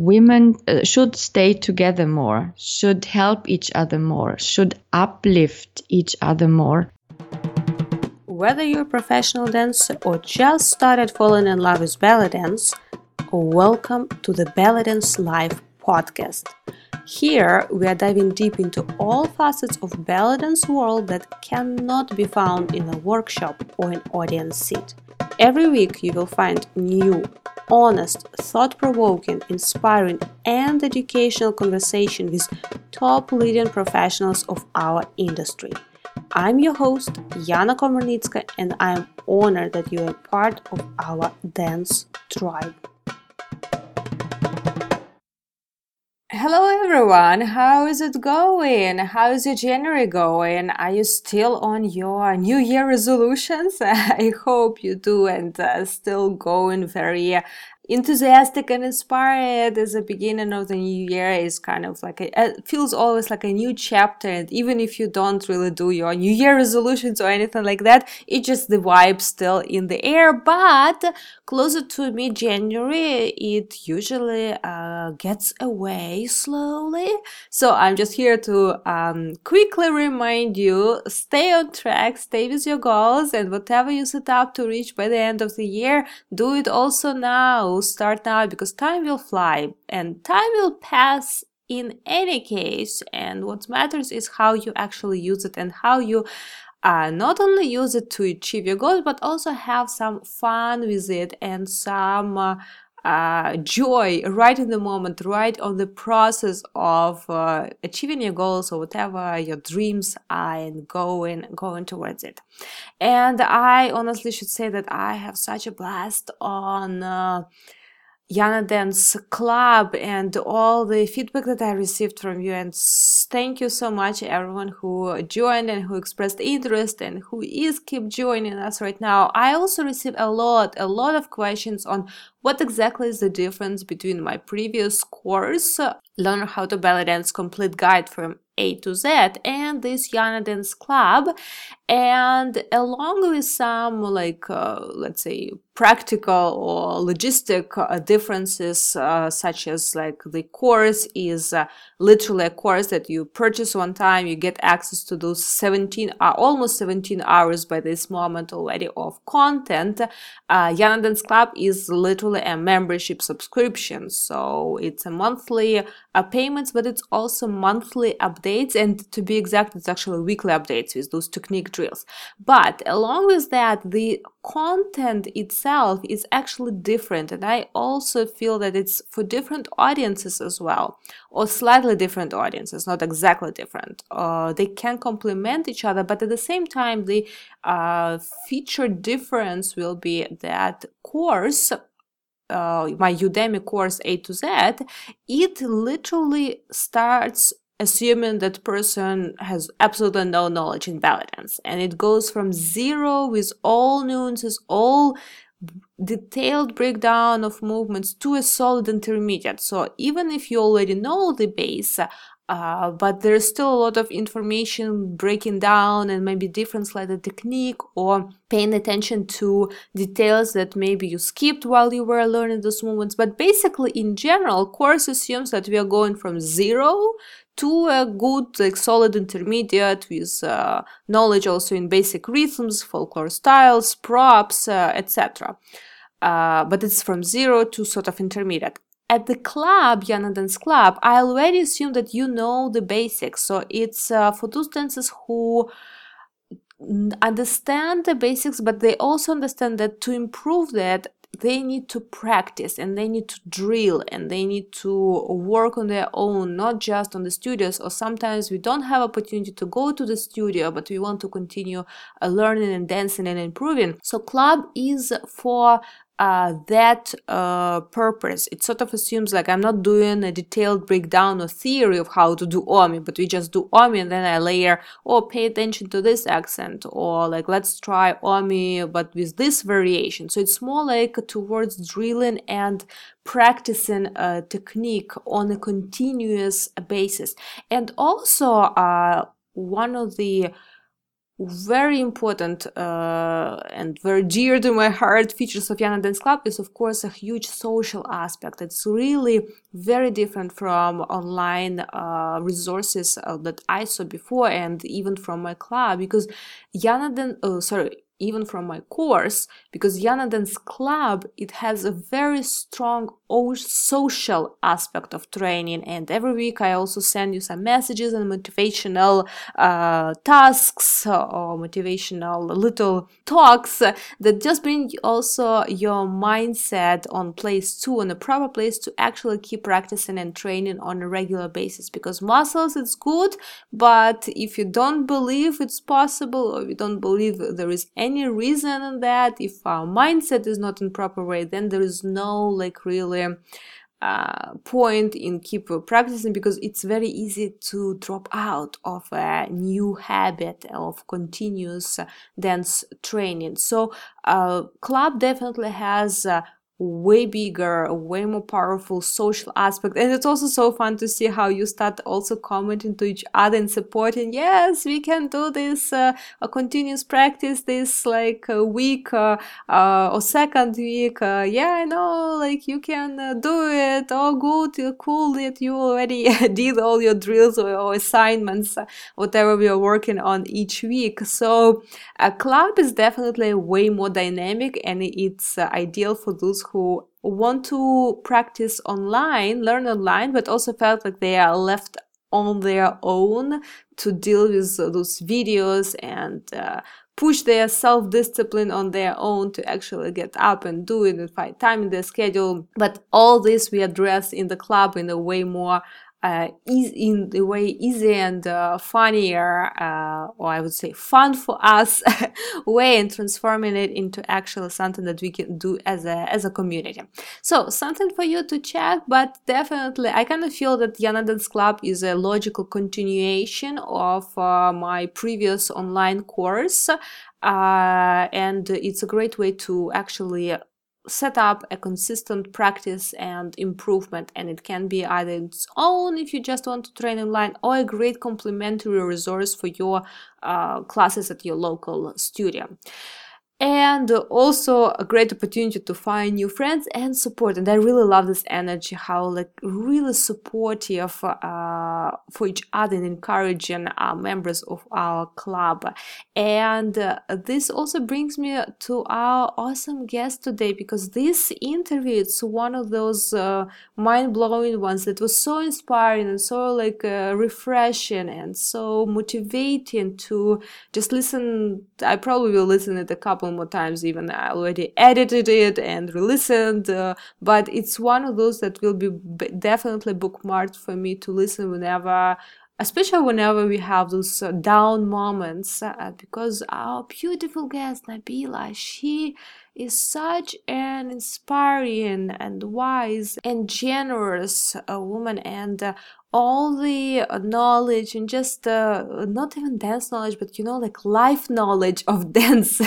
women uh, should stay together more, should help each other more, should uplift each other more. Whether you're a professional dancer or just started falling in love with belly dance, welcome to the Belly Dance Live podcast. Here we are diving deep into all facets of belly dance world that cannot be found in a workshop or an audience seat. Every week you will find new, honest, thought-provoking, inspiring and educational conversation with top leading professionals of our industry. I'm your host, Yana Komarnitska, and I am honored that you are part of our dance tribe. Hello everyone, how is it going? How is your January going? Are you still on your New Year resolutions? I hope you do and uh, still going very enthusiastic and inspired as a beginning of the new year is kind of like a, it feels always like a new chapter. And even if you don't really do your new year resolutions or anything like that it's just the vibe still in the air. But closer to mid-january it usually uh, gets away slowly. So i'm just here to um, quickly remind you stay on track stay with your goals and whatever you set up to reach by the end of the year do it also now start now because time will fly and time will pass in any case. And what matters is how you actually use it and how you uh, not only use it to achieve your goals but also have some fun with it and some uh, uh, joy right in the moment, right on the process of uh, achieving your goals or whatever your dreams are and going going towards it. And I honestly should say that I have such a blast on uh, Yana Dance Club and all the feedback that I received from you. And thank you so much, everyone who joined and who expressed interest and who is keep joining us right now. I also received a lot, a lot of questions on what exactly is the difference between my previous course, Learn How to Belly Dance Complete Guide from A to Z, and this Yana Dance Club, and along with some like uh, let's say practical or logistic uh, differences uh, such as like the course is uh, literally a course that you purchase one time you get access to those 17 uh, almost 17 hours by this moment already of content. Uh, Yana Dance Club is literally a membership subscription. So it's a monthly uh, payments but it's also monthly updates. And to be exact it's actually weekly updates with those technique drills. But along with that the content itself is actually different. And i also feel that it's for different audiences as well or slightly different audiences not exactly different. Uh, they can complement each other but at the same time the uh, feature difference will be that course uh, my Udemy course A to Z, it literally starts assuming that person has absolutely no knowledge in belly dance and it goes from zero with all nuances all detailed breakdown of movements to a solid intermediate. So even if you already know the base uh, but there's still a lot of information breaking down and maybe different slider technique or paying attention to details that maybe you skipped while you were learning those movements. But basically in general course assumes that we are going from zero to a good like solid intermediate with uh, knowledge also in basic rhythms folklore styles props uh, etc uh, but it's from zero to sort of intermediate at the club Yana Dance Club I already assume that you know the basics. So it's uh, for those dancers who understand the basics but they also understand that to improve that they need to practice and they need to drill and they need to work on their own not just on the studios. Or sometimes we don't have opportunity to go to the studio but we want to continue uh, learning and dancing and improving. So club is for uh, that uh, purpose. It sort of assumes like I'm not doing a detailed breakdown or theory of how to do Omi, but we just do Omi and then I layer, oh, pay attention to this accent, or like let's try Omi but with this variation. So it's more like towards drilling and practicing a technique on a continuous basis. And also, uh, one of the very important uh, and very dear to my heart features of Yana Dance Club is, of course, a huge social aspect. It's really very different from online uh, resources uh, that I saw before and even from my club because Yana Dance, oh, sorry, even from my course because Yana Dance Club it has a very strong social aspect of training. And every week I also send you some messages and motivational uh, tasks or motivational little talks that just bring also your mindset on place two on a proper place to actually keep practicing and training on a regular basis. Because muscles it's good but if you don't believe it's possible or you don't believe there is any any reason that if our mindset is not in proper way then there is no like really uh, point in keep practicing because it's very easy to drop out of a new habit of continuous dance training. So uh, club definitely has uh, way bigger, way more powerful social aspect. And it's also so fun to see how you start also commenting to each other and supporting. Yes, we can do this, uh, a continuous practice this like a week uh, uh, or second week. Uh, yeah, I know, like you can uh, do it. Oh, good, cool that you already did all your drills or, or assignments, uh, whatever we are working on each week. So a club is definitely way more dynamic and it's ideal for those who want to practice online, learn online, but also felt like they are left on their own to deal with those videos and uh, push their self discipline on their own to actually get up and do it and find time in their schedule. But all this we address in the club in a way more uh, in the way easy and uh, funnier, uh, or I would say fun for us way, and transforming it into actually something that we can do as a as a community. So something for you to check, but definitely I kind of feel that Yana Dance Club is a logical continuation of uh, my previous online course. Uh, and it's a great way to actually set up a consistent practice and improvement and it can be either its own if you just want to train online or a great complementary resource for your uh, classes at your local studio and also a great opportunity to find new friends and support and i really love this energy how like really supportive uh, for each other and encouraging uh, members of our club. And uh, this also brings me to our awesome guest today because this interview it's one of those uh, mind-blowing ones that was so inspiring and so like uh, refreshing and so motivating to just listen i probably will listen it a couple more times even. I already edited it and re-listened uh, but it's one of those that will be definitely bookmarked for me to listen whenever especially whenever we have those uh, down moments uh, because our beautiful guest nabila she is such an inspiring and wise and generous uh, woman and uh, all the knowledge and just uh, not even dance knowledge but you know like life knowledge of dance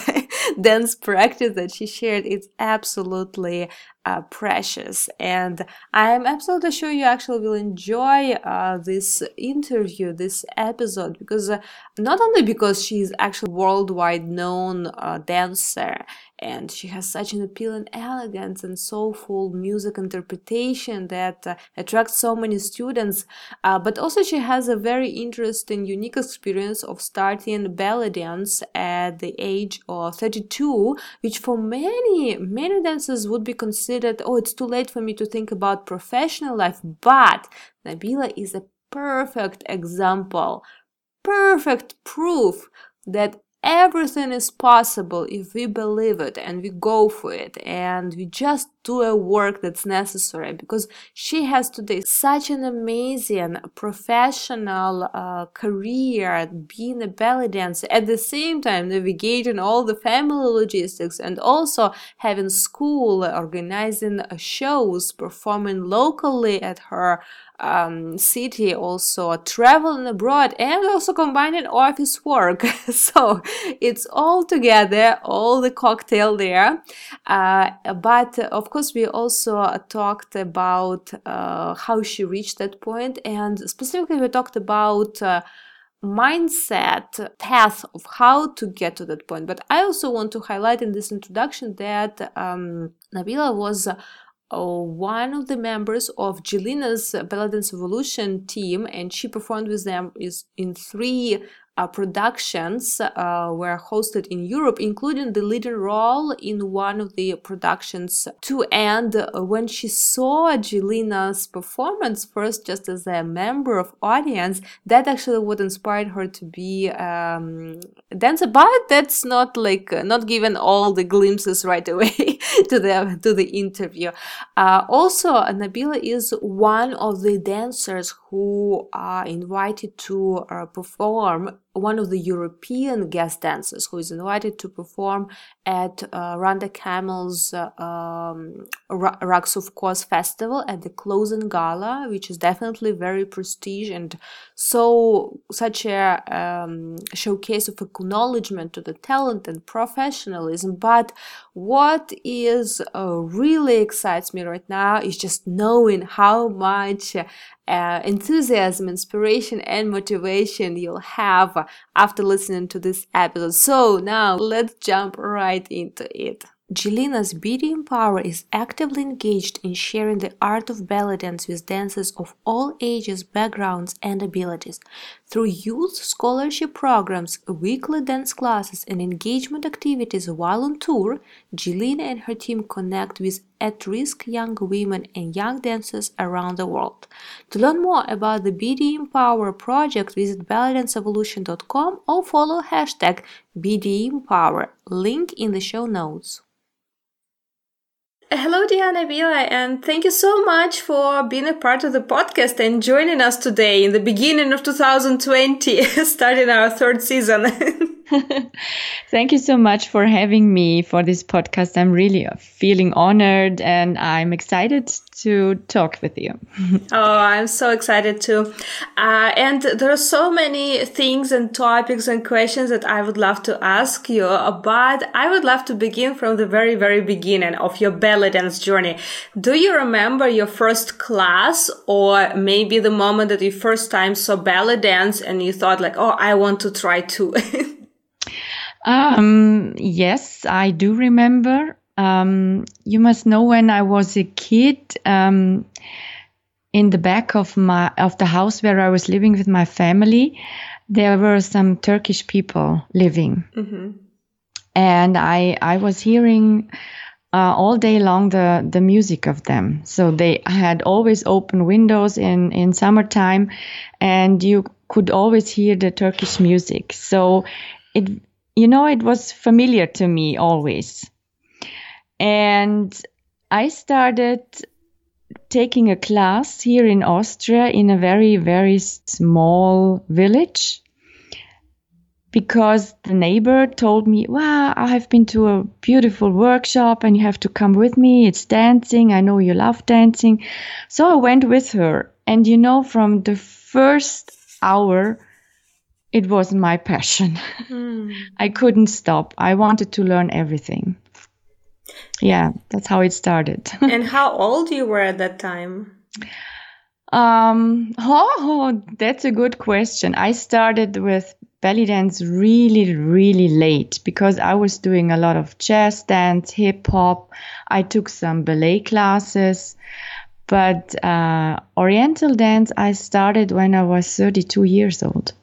dance practice that she shared is absolutely uh, precious. And i'm absolutely sure you actually will enjoy uh, this interview this episode because uh, not only because she's actually worldwide known uh, dancer and she has such an appealing elegance and soulful music interpretation that uh, attracts so many students. Uh, but also she has a very interesting unique experience of starting belly dance at the age of 32 which for many many dancers would be considered oh it's too late for me to think about professional life but nabila is a perfect example perfect proof that everything is possible if we believe it and we go for it and we just do a work that's necessary because she has today such an amazing professional uh, career being a belly dancer at the same time navigating all the family logistics and also having school organizing shows performing locally at her um, city also traveling abroad and also combining office work so it's all together all the cocktail there uh, but of course we also talked about uh, how she reached that point and specifically we talked about uh, mindset path of how to get to that point. But I also want to highlight in this introduction that um, Nabila was. Uh, one of the members of Jillina's Belly Dance Evolution team, and she performed with them is in three uh, productions uh, were hosted in Europe, including the leading role in one of the productions To And uh, when she saw Jillina's performance first, just as a member of audience, that actually what inspired her to be um, a dancer. But that's not like not given all the glimpses right away to the to the interview. Uh, also, Nabila is one of the dancers who are invited to uh, perform one of the European guest dancers who is invited to perform at uh, Randa Kamel's uh, um, Course festival at the closing gala, which is definitely very prestige and so such a um, showcase of acknowledgement to the talent and professionalism. But what is uh, really excites me right now is just knowing how much uh, enthusiasm, inspiration, and motivation you'll have after listening to this episode. So now let's jump right into it. Jillina's BD Empower is actively engaged in sharing the art of belly dance with dancers of all ages, backgrounds, and abilities. Through youth scholarship programs, weekly dance classes, and engagement activities while on tour, Jelina and her team connect with at risk young women and young dancers around the world. To learn more about the BD Empower project, visit bellydanceevolution.com or follow hashtag BD Empower, link in the show notes. Hello, Diana Vila, and thank you so much for being a part of the podcast and joining us today in the beginning of 2020, starting our third season. Thank you so much for having me for this podcast. I'm really feeling honored and I'm excited to talk with you. oh, I'm so excited too. Uh, and there are so many things and topics and questions that I would love to ask you, but I would love to begin from the very, very beginning of your belly dance journey. Do you remember your first class or maybe the moment that you first time saw belly dance and you thought like, oh, I want to try too? Um, yes, I do remember. Um, you must know when I was a kid, um, in the back of my of the house where I was living with my family, there were some Turkish people living, mm-hmm. and I I was hearing. Uh, all day long the the music of them so they had always open windows in in summertime and you could always hear the turkish music so it you know, it was familiar to me always. And I started taking a class here in Austria in a very, very small village because the neighbor told me, Wow, I have been to a beautiful workshop and you have to come with me. It's dancing. I know you love dancing. So I went with her. And you know, from the first hour, it was my passion. Mm. I couldn't stop. I wanted to learn everything. Yeah, that's how it started. and how old you were at that time? Um, oh, that's a good question. I started with belly dance really, really late because I was doing a lot of jazz dance, hip hop. I took some ballet classes, but uh, Oriental dance I started when I was 32 years old.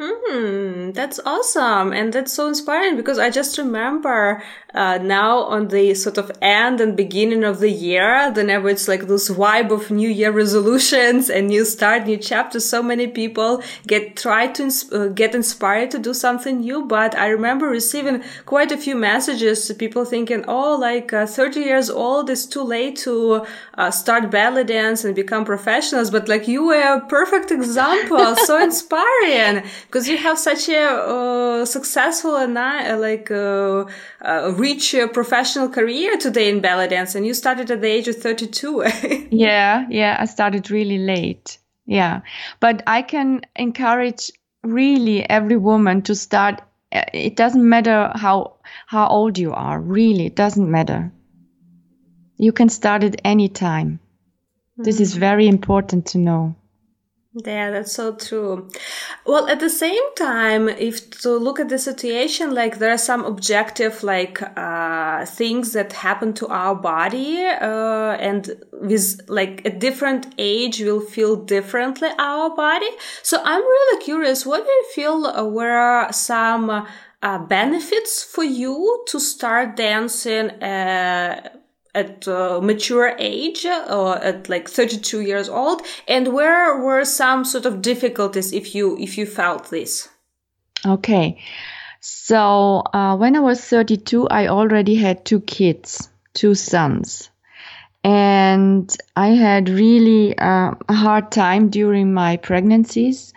Mm, that's awesome. And that's so inspiring because I just remember uh, now on the sort of end and beginning of the year, whenever it's like this vibe of new year resolutions and new start, new chapter, so many people get try to ins- uh, get inspired to do something new. But I remember receiving quite a few messages, people thinking, oh, like uh, 30 years old is too late to uh, start belly dance and become professionals. But like you were a perfect example, so inspiring because you have such a uh, successful and uh, like uh, uh, rich professional career today in belly dance, and you started at the age of thirty two. yeah, yeah, I started really late. Yeah, but I can encourage really every woman to start. Uh, it doesn't matter how how old you are. Really, it doesn't matter. You can start at any time. Mm-hmm. This is mm. very important to know. Yeah, that's so true. Well, at the same time, if to look at the situation, like there are some objective, like uh, things that happen to our body, uh, and with like a different age, will feel differently our body. So I'm really curious, what do you feel uh, were some uh, benefits for you to start dancing? Uh, at uh, mature age or at like 32 years old? And where were some sort of difficulties if you if you felt this? Okay. So uh, when i was 32 i already had two kids two sons. And i had really uh, a hard time during my pregnancies.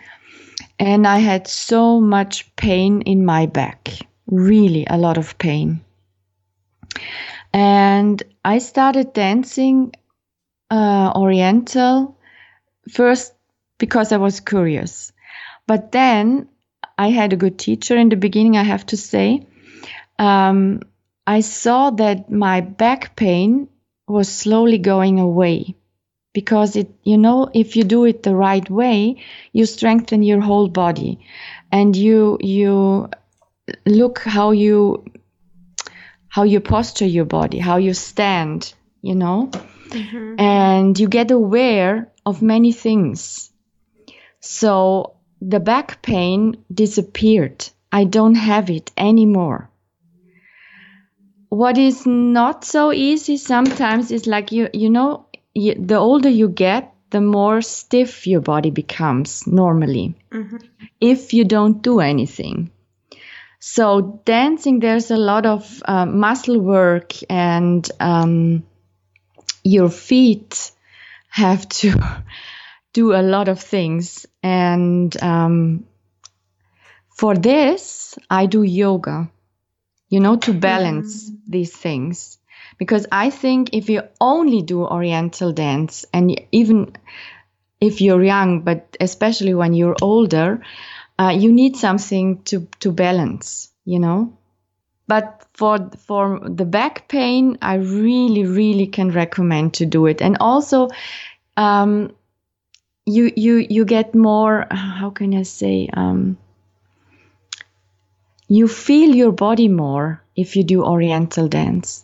And i had so much pain in my back. Really a lot of pain and I started dancing uh, Oriental first because I was curious. But then I had a good teacher in the beginning, I have to say. Um, I saw that my back pain was slowly going away because it, you know, if you do it the right way, you strengthen your whole body and you, you look how you how you posture your body, how you stand, you know, mm-hmm. and you get aware of many things. So the back pain disappeared. I don't have it anymore. What is not so easy sometimes is like you, you know, you, the older you get, the more stiff your body becomes normally mm-hmm. if you don't do anything. So dancing, there's a lot of uh, muscle work, and um, your feet have to do a lot of things. And um, for this, I do yoga. You know, to balance mm-hmm. these things, because I think if you only do Oriental dance, and even if you're young, but especially when you're older, uh, you need something to to balance you know? But for for the back pain i really really can recommend to do it. And also um, you you you get more how can i say um, you feel your body more if you do oriental dance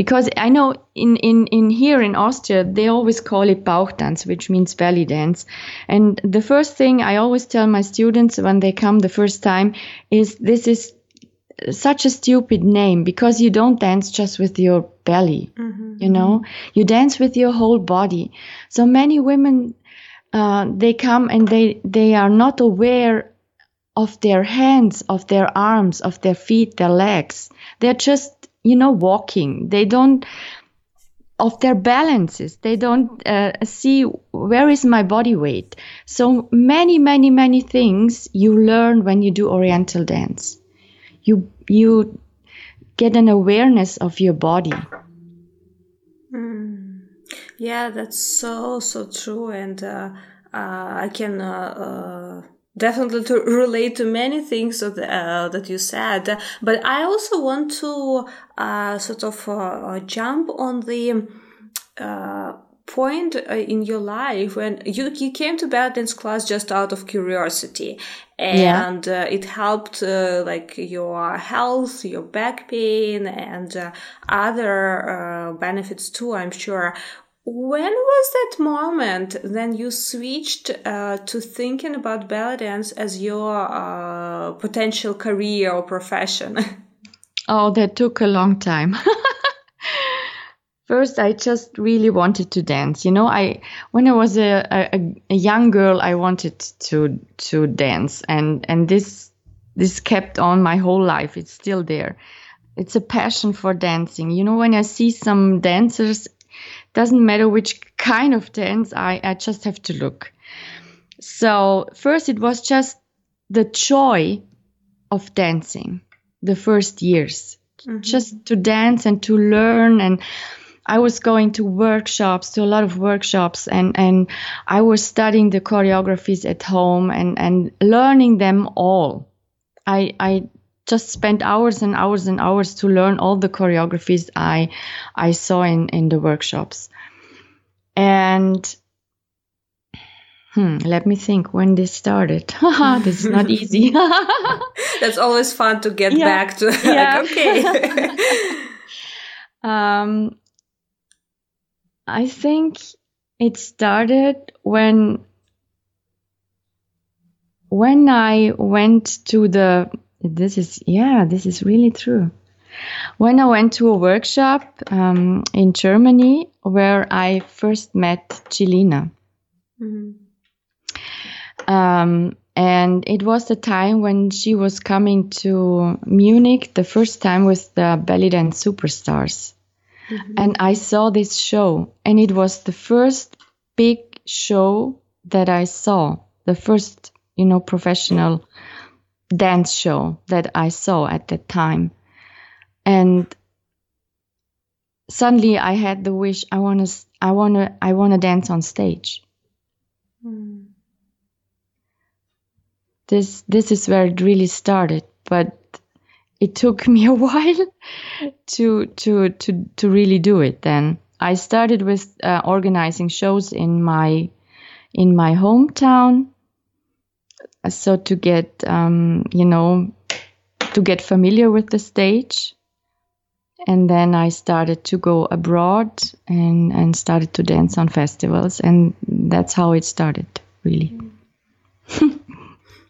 because I know in, in, in here in Austria, they always call it Bauchtanz, which means belly dance. And the first thing I always tell my students when they come the first time is this is such a stupid name because you don't dance just with your belly, mm-hmm. you know, you dance with your whole body. So many women, uh, they come and they, they are not aware of their hands, of their arms, of their feet, their legs. They're just you know, walking. They don't, of their balances. They don't uh, see where is my body weight. So many, many, many things you learn when you do Oriental dance. You you get an awareness of your body. Mm. Yeah, that's so so true, and uh, uh, I can uh, uh definitely to relate to many things that, uh, that you said but i also want to uh, sort of uh, jump on the uh, point uh, in your life when you, you came to belly dance class just out of curiosity and yeah. Uh, it helped like your health your back pain and other benefits too i'm sure when was that moment then you switched uh, to thinking about belly dance as your uh, potential career or profession? oh, that took a long time. First, I just really wanted to dance. You know, I when I was a, a, a young girl, I wanted to to dance, and and this this kept on my whole life. It's still there. It's a passion for dancing. You know, when I see some dancers doesn't matter which kind of dance, I, I just have to look. So first it was just the joy of dancing the first years, mm-hmm. just to dance and to learn and I was going to workshops, to a lot of workshops, and, and I was studying the choreographies at home and, and learning them all. I, I just spent hours and hours and hours to learn all the choreographies I I saw in in the workshops. And Hmm, let me think when this started. this is not easy. That's always fun to get yeah. back to. Yeah. like, okay. um, I think it started when when I went to the. This is yeah, this is really true. When I went to a workshop um, in Germany where I first met Jillina. Mm-hmm. Um, and it was the time when she was coming to Munich the first time with the belly dance superstars. Mm-hmm. And I saw this show, and it was the first big show that I saw, the first, you know, professional dance show that I saw at that time. And suddenly I had the wish I want to I want to I want to dance on stage. Mm this this is where it really started but it took me a while to to to to really do it then i started with uh, organizing shows in my in my hometown so to get um, you know to get familiar with the stage. And then i started to go abroad and and started to dance on festivals. And that's how it started really.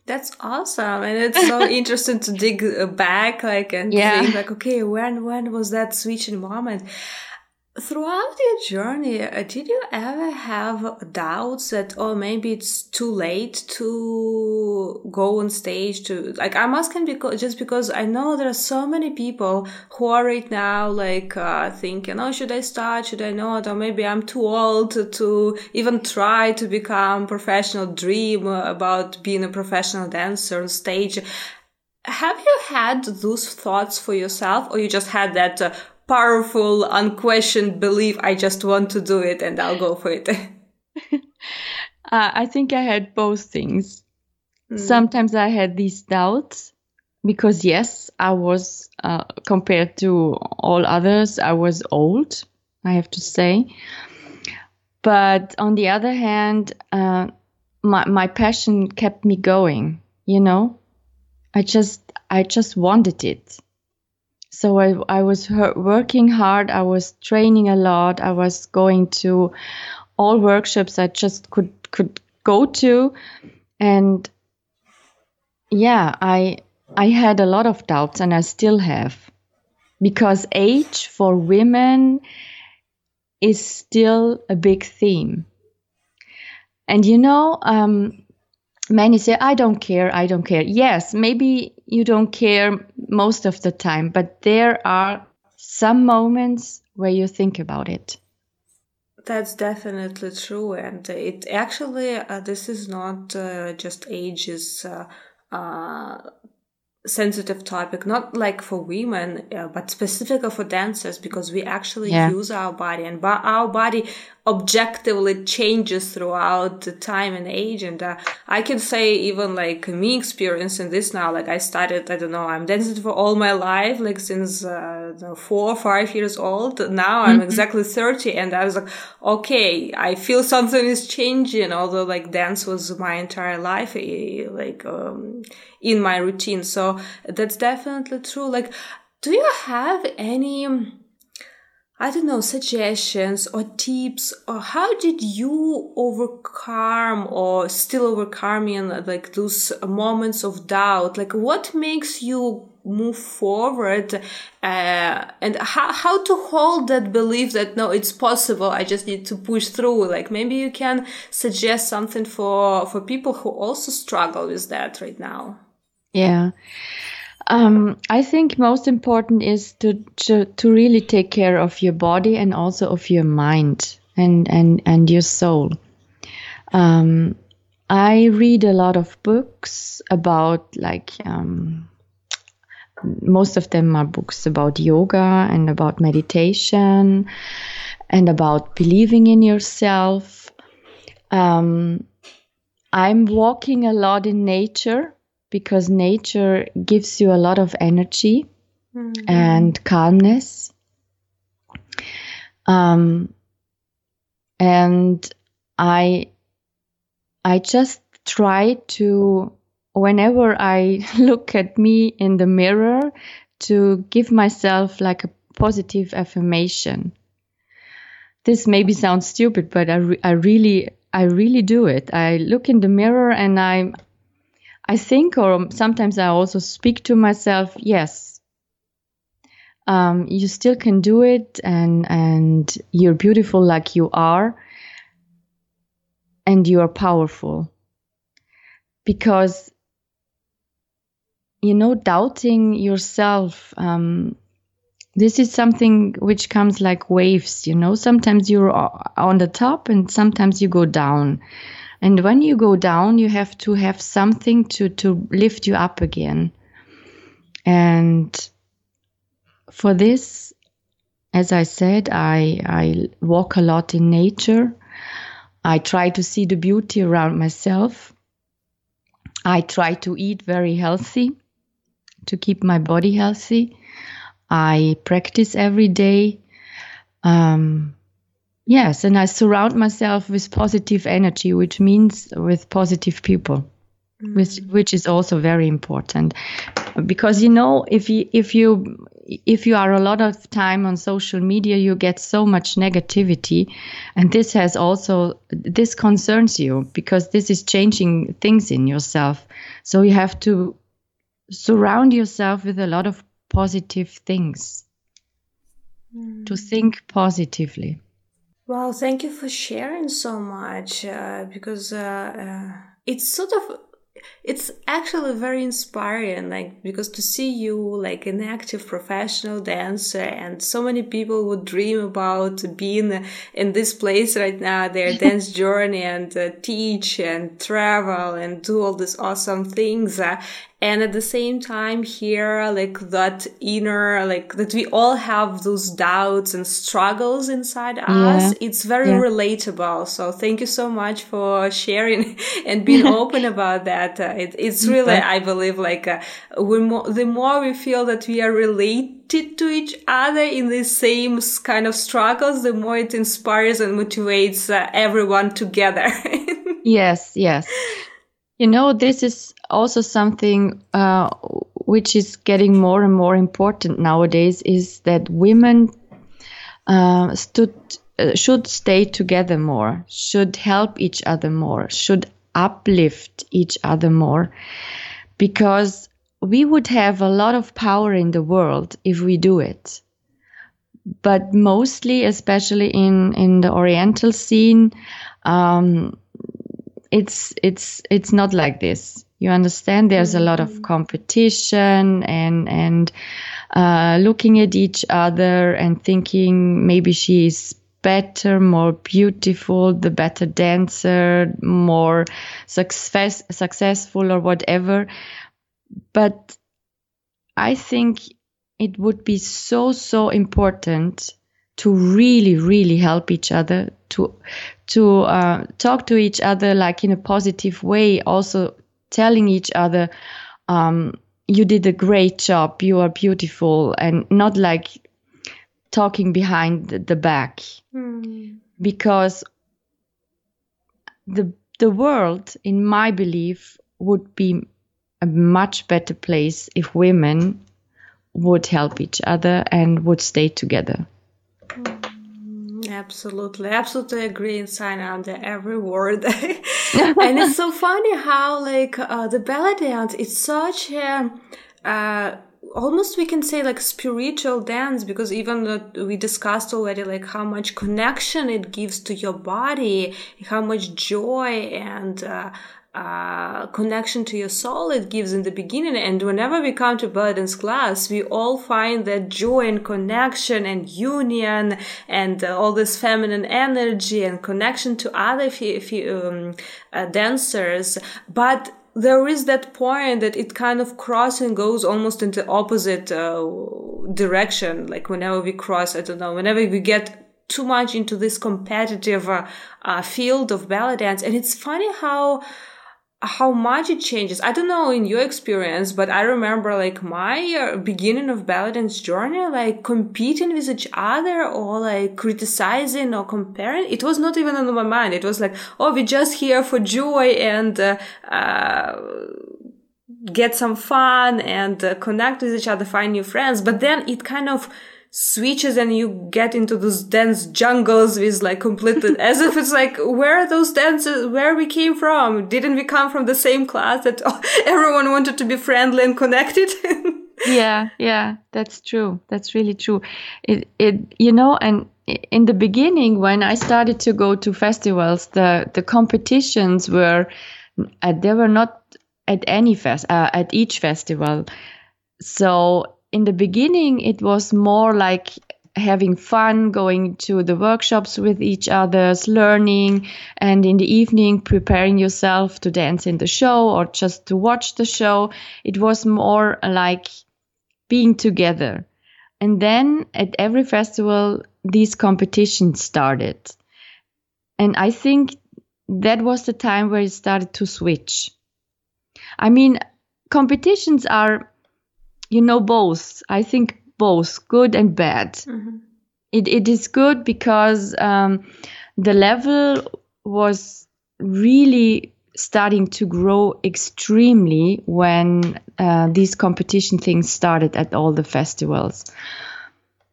That's awesome, and it's so interesting to dig back, like and yeah. think, like, okay, when when was that switching moment? Throughout your journey, uh, did you ever have doubts that, oh, maybe it's too late to go on stage to, like, I'm asking because, just because I know there are so many people who are right now, like, uh, thinking, oh, should I start? Should I not? Or maybe I'm too old to, to even try to become professional, dream about being a professional dancer on stage. Have you had those thoughts for yourself or you just had that, uh, powerful, unquestioned belief. I just want to do it and I'll go for it. uh, I think I had both things. Mm. Sometimes I had these doubts because, yes, I was, uh, compared to all others, I was old, I have to say. But on the other hand, uh, my, my passion kept me going, you know? I just, I just wanted it so I, I was working hard. I was training a lot. I was going to all workshops I just could could go to, and yeah, I I had a lot of doubts, and I still have, because age for women is still a big theme. And you know, um, many say, I don't care, I don't care. Yes, maybe you don't care most of the time, but there are some moments where you think about it. That's definitely true. And it actually, uh, this is not uh, just ages. Uh, uh sensitive topic, not like for women, uh, but specifically for dancers, because we actually yeah. use our body and our body objectively changes throughout the time and age. And uh, I can say even like me experiencing this now, like I started, I don't know, I'm dancing for all my life, like since uh, four or five years old. Now I'm mm-hmm. exactly 30 and I was like, okay, I feel something is changing, although like dance was my entire life, eh, like, um, in my routine. So that's definitely true. Like, do you have any, I don't know, suggestions or tips or how did you overcome or still overcome in like those moments of doubt? Like what makes you move forward uh, and how, how to hold that belief that no it's possible i just need to push through like maybe you can suggest something for for people who also struggle with that right now yeah. Um, I think most important is to, to to really take care of your body and also of your mind and and and your soul. Um, I read a lot of books about like um, most of them are books about yoga and about meditation and about believing in yourself. Um, I'm walking a lot in nature because nature gives you a lot of energy mm-hmm. and calmness. Um, and I I just try to, whenever I look at me in the mirror, to give myself like a positive affirmation. This maybe sounds stupid, but I, re- I really, I really do it. I look in the mirror and I, I think, or sometimes I also speak to myself, yes, um, you still can do it and, and you're beautiful like you are and you are powerful. Because you know doubting yourself um, this is something which comes like waves you know? Sometimes you're on the top and sometimes you go down and when you go down you have to have something to to lift you up again. And for this as i said i i walk a lot in nature. I try to see the beauty around myself. I try to eat very healthy to keep my body healthy. I practice every day. Um, yes, and I surround myself with positive energy, which means with positive people, mm. which which is also very important, because you know if you if you if you are a lot of time on social media, you get so much negativity, and this has also this concerns you because this is changing things in yourself. So you have to surround yourself with a lot of positive things, mm. to think positively. Well, thank you for sharing so much uh, because uh, uh, it's sort of it's actually very inspiring like because to see you like an active professional dancer and so many people would dream about being in this place right now their dance journey and uh, teach and travel and do all these awesome things uh, and at the same time here like that inner like that we all have those doubts and struggles inside yeah. us it's very yeah. relatable. So thank you so much for sharing and being open about that. Uh, it, it's really i believe like uh, we mo- the more we feel that we are related to each other in the same kind of struggles the more it inspires and motivates uh, everyone together. Yes yes. You know, this is also something uh, which is getting more and more important nowadays is that women uh, stood, uh, should stay together more, should help each other more, should uplift each other more, because we would have a lot of power in the world if we do it. But mostly, especially in, in the Oriental scene, um, it's it's it's not like this. You understand? There's a lot of mm-hmm. competition and and uh, looking at each other and thinking maybe she is better, more beautiful, the better dancer, more success successful or whatever. But I think it would be so so important to really really help each other to to uh, talk to each other like in a positive way, also telling each other, um, you did a great job, you are beautiful, and not like talking behind the back. Mm. Because the the world, in my belief, would be a much better place if women would help each other and would stay together. Absolutely, absolutely agree and sign under every word. and it's so funny how like uh, the belly dance it's such a uh, almost we can say like spiritual dance because even though we discussed already like how much connection it gives to your body how much joy and uh, uh, connection to your soul it gives in the beginning. And whenever we come to dance class, we all find that joy and connection and union and uh, all this feminine energy and connection to other f- um, uh, dancers. But there is that point that it kind of crosses and goes almost into opposite uh, direction. Like whenever we cross, I don't know, whenever we get too much into this competitive uh, field of belly dance. And it's funny how how much it changes. I don't know in your experience, but I remember like my uh, beginning of dance journey, like competing with each other or like criticizing or comparing. It was not even on my mind. It was like, oh, we're just here for joy and, uh, uh, get some fun and uh, connect with each other, find new friends. But then it kind of, switches and you get into those dense jungles with like completely as if it's like where are those dances where we came from? Didn't we come from the same class that everyone wanted to be friendly and connected? Yeah yeah that's true. That's really true. It it you know and in the beginning when i started to go to festivals the the competitions were uh, they were not at any fest uh, at each festival. So in the beginning, it was more like having fun, going to the workshops with each others, learning, and in the evening, preparing yourself to dance in the show or just to watch the show. It was more like being together. And then at every festival, these competitions started. And I think that was the time where it started to switch. I mean, competitions are you know both. I think both good and bad. Mm-hmm. it, it is good because um, the level was really starting to grow extremely when uh, these competition things started at all the festivals.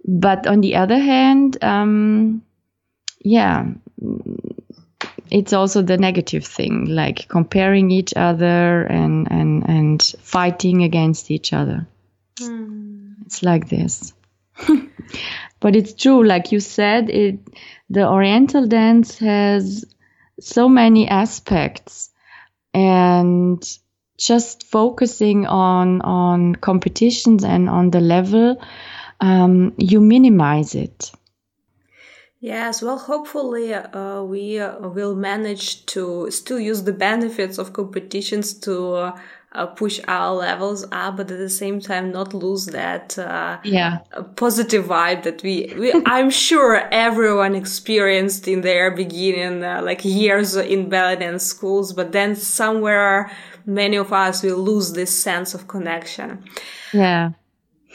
But on the other hand um, yeah it's also the negative thing like comparing each other and and and fighting against each other Mm. It's like this. but it's true, like you said, it the Oriental dance has so many aspects and just focusing on on competitions and on the level um, you minimize it Yes, well, hopefully, uh, we uh, will manage to still use the benefits of competitions to uh, uh, push our levels up, but at the same time not lose that uh, yeah positive vibe that we, we I'm sure everyone experienced in their beginning, uh, like years in belly dance schools, but then somewhere many of us will lose this sense of connection. Yeah.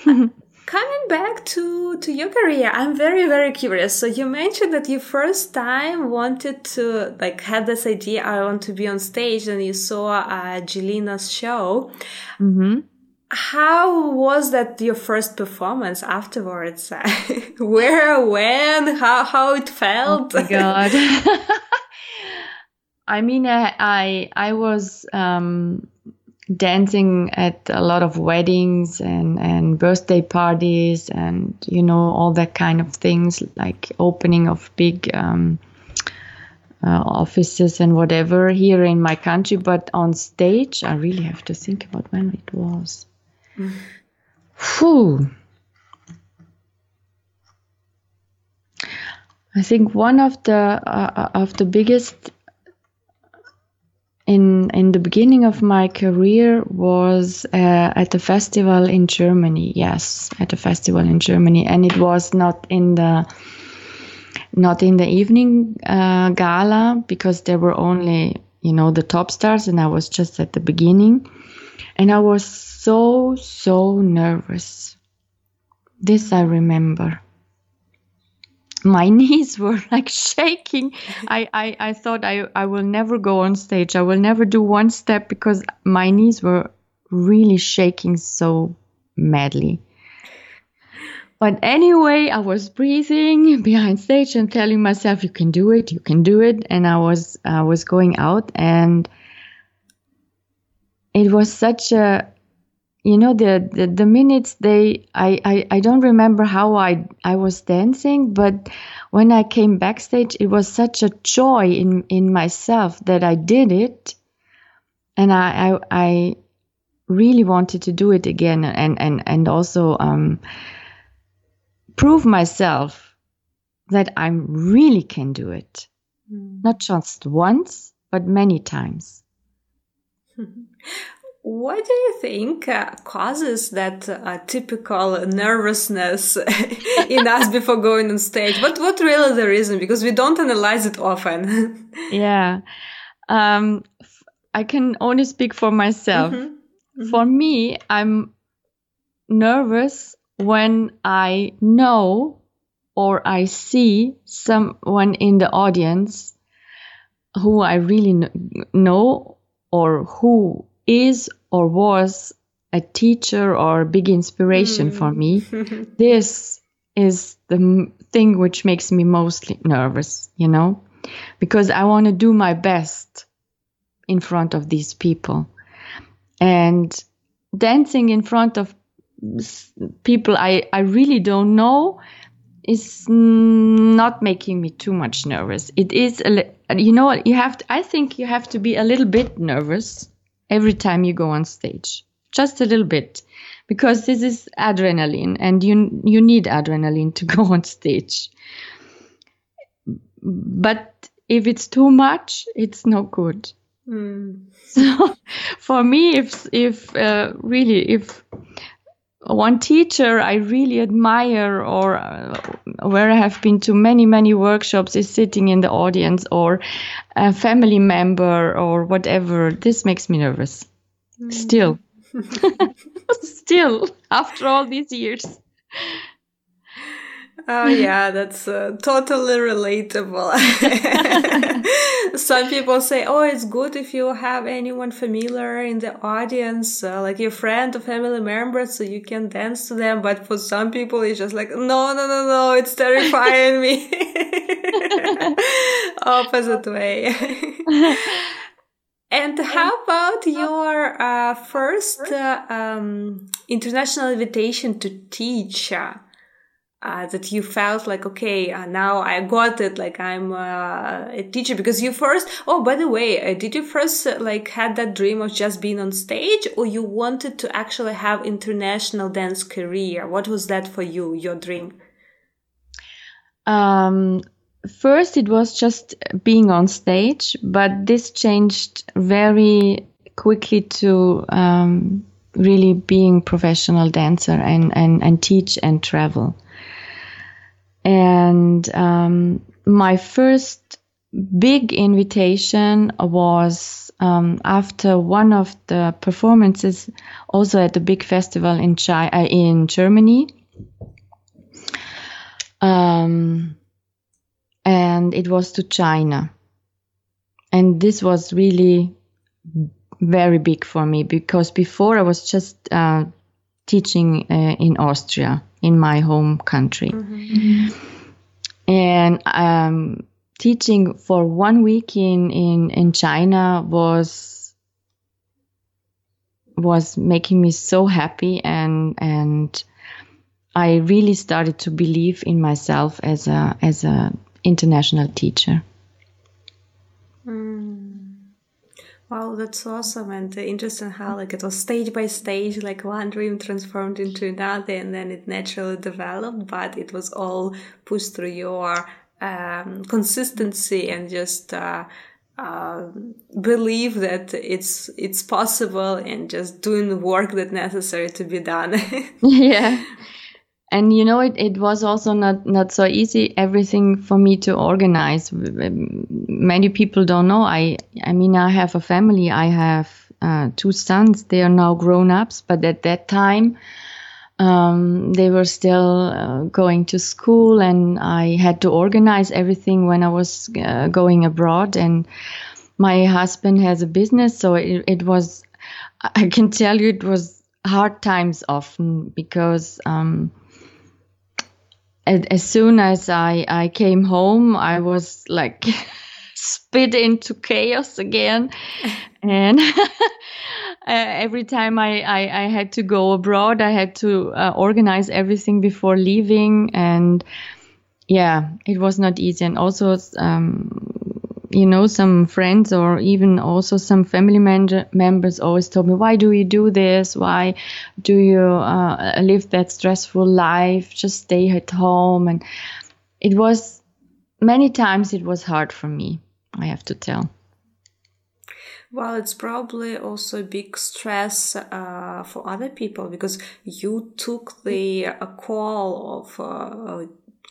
Coming back to, to your career, I'm very, very curious. So you mentioned that you first time wanted to, like, had this idea, I want to be on stage and you saw uh, Jillina's show. Mm-hmm. How was that your first performance afterwards? Where, when, how, how it felt? Oh my God. I mean, I, I, I was, um, dancing at a lot of weddings and, and birthday parties and you know all that kind of things like opening of big um, uh, offices and whatever here in my country but on stage i really have to think about when it was Whew. i think one of the uh, of the biggest in in the beginning of my career was uh, at a festival in Germany. Yes, at a festival in Germany, and it was not in the not in the evening uh, gala because there were only you know the top stars, and I was just at the beginning, and I was so so nervous. This I remember my knees were like shaking. I, I, I thought I, I will never go on stage. I will never do one step because my knees were really shaking so madly. But anyway, I was breathing behind stage and telling myself, "You can do it, you can do it." And I was I was going out, and it was such a you know the, the, the minutes they I, I i don't remember how i i was dancing but when i came backstage it was such a joy in in myself that i did it. And i i, I really wanted to do it again and and and also um prove myself that i really can do it. Mm. not just once but many times What do you think uh, causes that uh, typical nervousness in us before going on stage? What what really the reason? Because we don't analyze it often. yeah, um, I can only speak for myself. Mm-hmm. Mm-hmm. For me, I'm nervous when I know or I see someone in the audience who I really know or who is or was a teacher or a big inspiration mm. for me. this is the thing which makes me mostly nervous, you know, because I want to do my best in front of these people. And dancing in front of people I, I really don't know is not making me too much nervous. It is, a, you know, you have. To, I think you have to be a little bit nervous every time you go on stage, just a little bit, because this is adrenaline, and you you need adrenaline to go on stage. But if it's too much, it's no good. Mm. So, for me, if if uh, really if one teacher I really admire or uh, where I have been to many, many workshops is sitting in the audience or a family member or whatever. This makes me nervous. Mm. Still. Still, after all these years. Oh yeah, that's uh, totally relatable. Some people say, "Oh, it's good if you have anyone familiar in the audience, uh, like your friend or family member, so you can dance to them." But for some people, it's just like, "No, no, no, no! It's terrifying me." Opposite way. and how about your uh, first uh, um, international invitation to teach? Uh, that you felt like okay uh, now i got it like i'm uh, a teacher. Because you first oh by the way uh, did you first uh, like had that dream of just being on stage or you wanted to actually have international dance career? What was that for you your dream? Um first it was just being on stage but this changed very quickly to um, really being professional dancer and, and, and teach and travel and um, my first big invitation was um, after one of the performances, also at the big festival in China, uh, in Germany. Um, and it was to China. And this was really very big for me because before I was just uh, teaching uh, in Austria in my home country. Mm-hmm. And um, teaching for one week in, in, in China was was making me so happy and and I really started to believe in myself as a as a international teacher. Mm. Wow, that's awesome and interesting how like it was stage by stage, like one dream transformed into another, and then it naturally developed. But it was all pushed through your um, consistency and just uh, uh, believe that it's it's possible and just doing the work that necessary to be done. yeah, and you know it, it was also not not so easy everything for me to organize. Many people don't know. I i mean i have a family i have uh, two sons. They are now grown ups but at that time um, they were still uh, going to school and i had to organize everything when i was uh, going abroad. And my husband has a business so it, it was i can tell you it was hard times often because um, as soon as I, I came home, I was like spit into chaos again. and uh, every time I, I, I, had to go abroad, I had to uh, organize everything before leaving. And yeah, it was not easy. And also, um, you know, some friends or even also some family member, members always told me, why do you do this? Why do you uh, live that stressful life? Just stay at home. And it was many times it was hard for me, I have to tell. Well, it's probably also a big stress uh, for other people because you took the uh, call of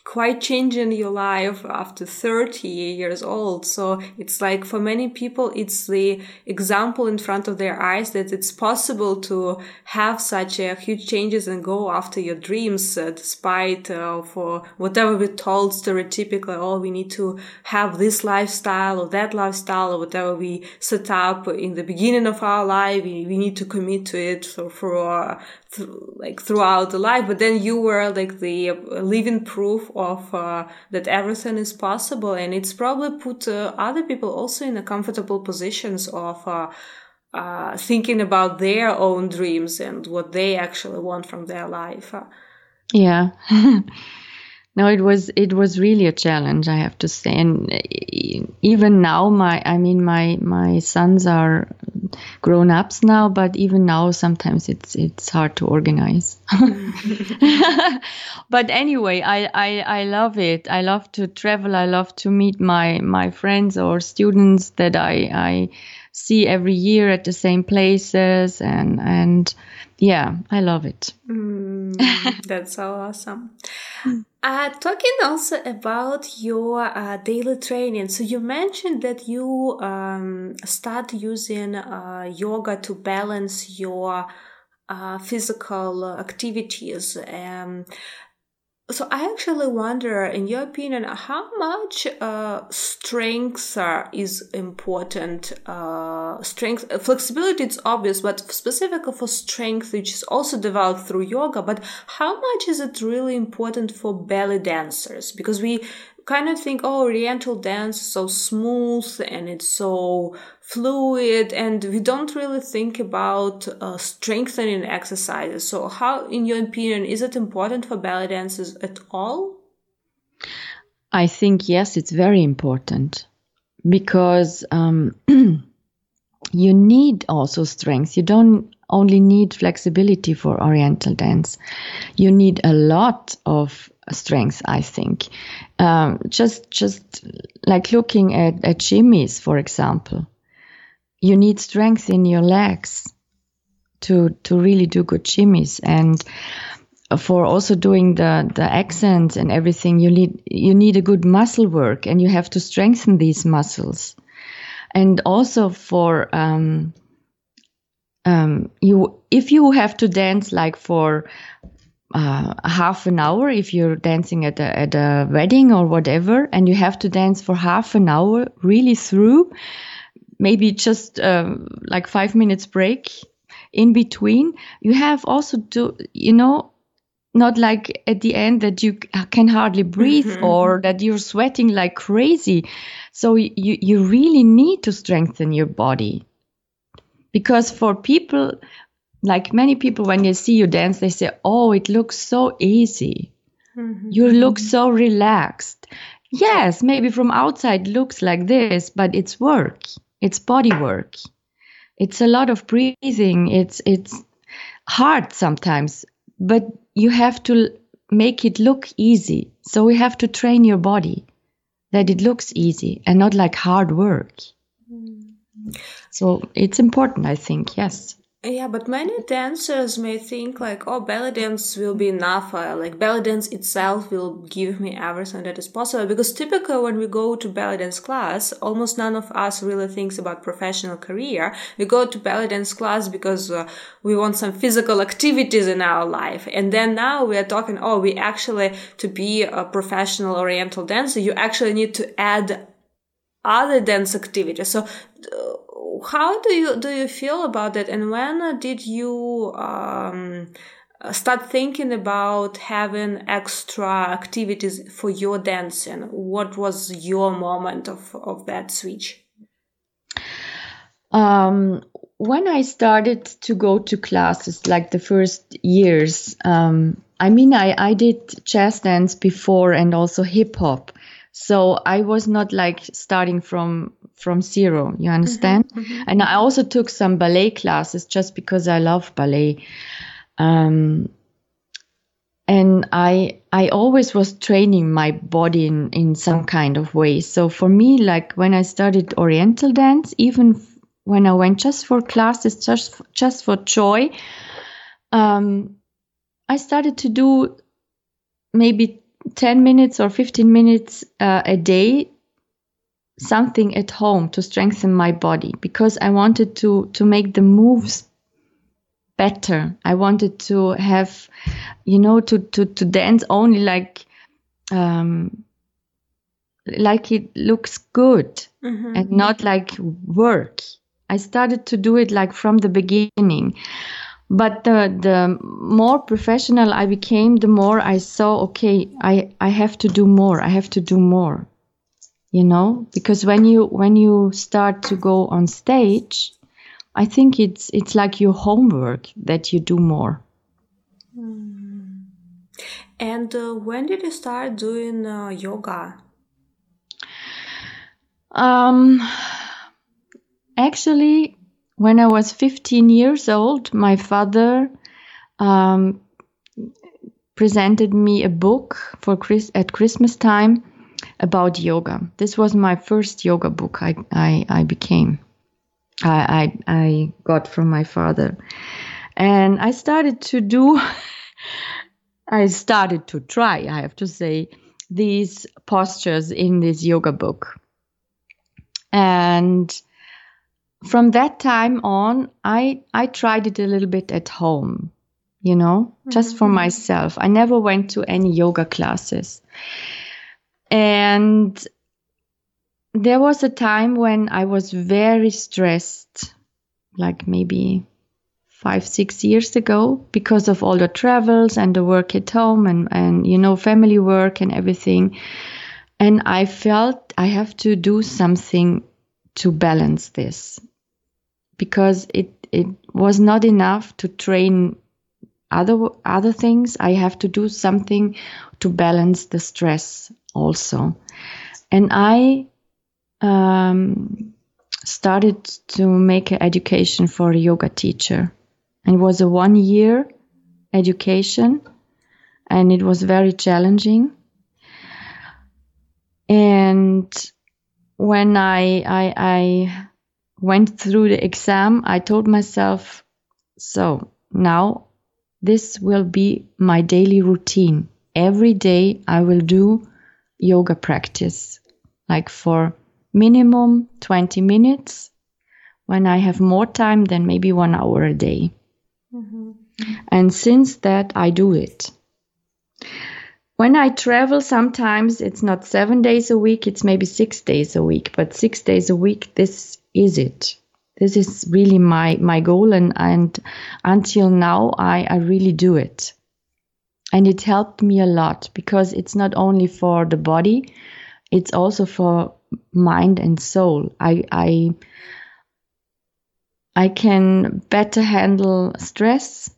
uh, quite changing your life after 30 years old. So it's like for many people, it's the example in front of their eyes that it's possible to have such a huge changes and go after your dreams, uh, despite uh, for whatever we're told stereotypically, oh, we need to have this lifestyle or that lifestyle or whatever we set up in the beginning of our life. We, we need to commit to it for, for th- like throughout the life but then you were like the living proof of uh, that everything is possible and it's probably put uh, other people also in a comfortable positions of uh, uh thinking about their own dreams and what they actually want from their life. Yeah no it was it was really a challenge i have to say. And uh, even now my i mean my my sons are grown ups now but even now sometimes it's it's hard to organize. But anyway I, I i love it. I love to travel. I love to meet my my friends or students that i i see every year at the same places and and yeah i love it mm, that's so awesome uh, talking also about your uh, daily training. So you mentioned that you um, start using uh, yoga to balance your uh, physical activities. Um, so I actually wonder, in your opinion, how much uh, strength uh, is important? Uh, strength, flexibility, it's obvious, but specifically for strength, which is also developed through yoga. But how much is it really important for belly dancers? Because we kind of think, oh, Oriental dance is so smooth and it's so fluid, and we don't really think about uh, strengthening exercises. So, how, in your opinion, is it important for belly dancers at all? I think yes, it's very important because um, you need also strength. You don't only need flexibility for Oriental dance. You need a lot of strength, I think. Um, just, just like looking at, at shimmies, for example, you need strength in your legs to, to really do good shimmies. And for also doing the, the accents and everything, you need, you need a good muscle work and you have to strengthen these muscles. And also for, um, um, you, if you have to dance like for uh, half an hour if you're dancing at a, at a wedding or whatever, and you have to dance for half an hour really through, maybe just uh, like five minutes break in between. You have also to, you know, not like at the end that you can hardly breathe mm-hmm. or that you're sweating like crazy. So you, you really need to strengthen your body because for people like many people when they see you dance they say oh it looks so easy. Mm-hmm. you look so relaxed. Yes maybe from outside looks like this but it's work. It's body work. It's a lot of breathing. It's it's hard sometimes but you have to make it look easy. So we have to train your body that it looks easy and not like hard work. Mm-hmm. so it's important i think yes yeah, but many dancers may think like, oh, belly dance will be enough. Uh, like belly dance itself will give me everything that is possible. Because typically when we go to belly dance class, almost none of us really thinks about professional career. We go to belly dance class because uh, we want some physical activities in our life. And then now we are talking, oh, we actually, to be a professional oriental dancer, you actually need to add other dance activities. So, uh, how do you do you feel about that and when did you um, start thinking about having extra activities for your dancing? What was your moment of, of that switch? Um, when i started to go to classes like the first years um, i mean I, I did jazz dance before and also hip hop. So I was not like starting from from zero. You understand? Mm-hmm, mm-hmm. And I also took some ballet classes just because I love ballet. Um, and I I always was training my body in in some kind of way. So for me, like when I started Oriental dance, even when I went just for classes, just just for joy, um, I started to do maybe 10 minutes or 15 minutes uh, a day something at home to strengthen my body because I wanted to to make the moves better. I wanted to have, you know, to to to dance only like um like it looks good Mhm. and not like work. I started to do it like from the beginning. But the the more professional I became, the more I saw, okay, I, I have to do more. I have to do more. You know? Because when you when you start to go on stage, I think it's it's like your homework that you do more. And uh, when did you start doing uh, yoga? Um, actually, when I was 15 years old, my father um, presented me a book for Chris at Christmas time about yoga. This was my first yoga book I I, I became. I, I I got from my father, and I started to do. I started to try. I have to say these postures in this yoga book and from that time on i i tried it a little bit at home you know just for mm-hmm. myself i never went to any yoga classes and there was a time when i was very stressed like maybe five six years ago because of all the travels and the work at home and and you know family work and everything and I felt I have to do something to balance this because it it was not enough to train other other things. I have to do something to balance the stress also, and I um, started to make an education for a yoga teacher, and it was a one year education, and it was very challenging. And when I, I I went through the exam, I told myself, so now this will be my daily routine. Every day I will do yoga practice, like for minimum 20 minutes. When I have more time, then maybe one hour a day. Mm-hmm. And since that, I do it. When I travel, sometimes it's not seven days a week, it's maybe six days a week, but six days a week, this is it. This is really my, my goal. And, and until now, I, I really do it. And it helped me a lot because it's not only for the body, it's also for mind and soul. I, I, I can better handle stress.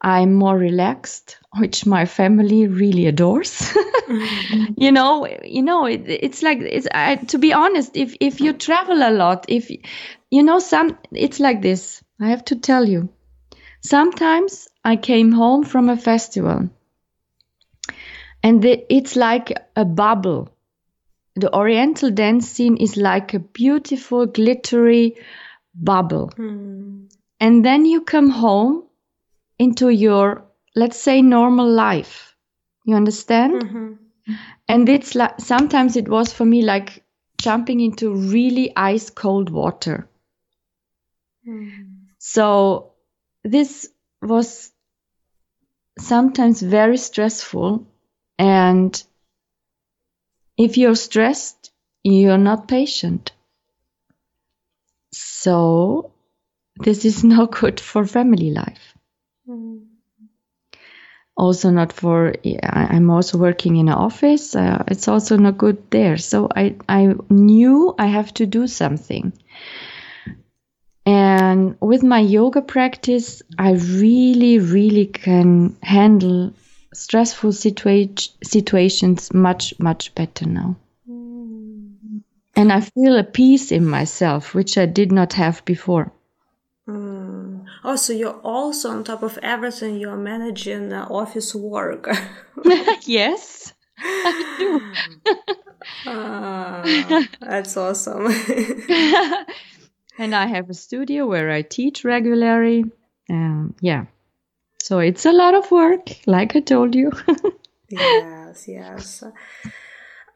I'm more relaxed, which my family really adores. Mm-hmm. you know, you know, it, it's like it's I, to be honest. If if you travel a lot, if you know some, it's like this. I have to tell you. Sometimes I came home from a festival, and the, it's like a bubble. The Oriental dance scene is like a beautiful, glittery bubble. Hmm. And then you come home into your, let's say, normal life. You understand? Mm-hmm. And it's like sometimes it was for me like jumping into really ice cold water. Hmm. So this was sometimes very stressful. And if you're stressed, you're not patient. So this is no good for family life. Also not for, I'm also working in an office. Uh, it's also not good there. So I, I knew I have to do something. And with my yoga practice, I really, really can handle stressful situa- situations much, much better now. And I feel a peace in myself, which I did not have before. Oh, so you're also on top of everything, you're managing uh, office work. yes. Ah, that's awesome. and I have a studio where I teach regularly. Um, yeah. So it's a lot of work, like I told you. yes, yes.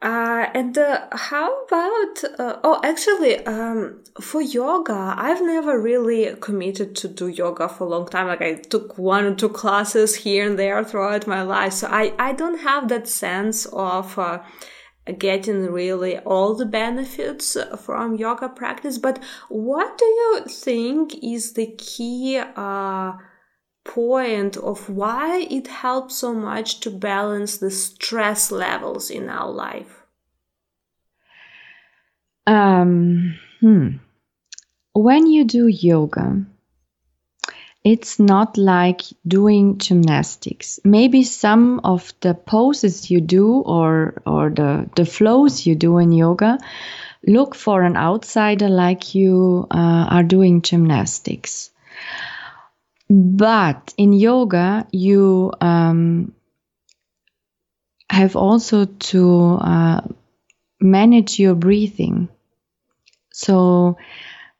Uh, and uh, how about uh, oh actually um, for yoga i've never really committed to do yoga for a long time like i took one or two classes here and there throughout my life so i, I don't have that sense of uh, getting really all the benefits from yoga practice but what do you think is the key uh, point of why it helps so much to balance the stress levels in our life? Um, hmm. When you do yoga, it's not like doing gymnastics. Maybe some of the poses you do or or the the flows you do in yoga look for an outsider like you uh, are doing gymnastics. But in yoga, you um, have also to uh, manage your breathing. So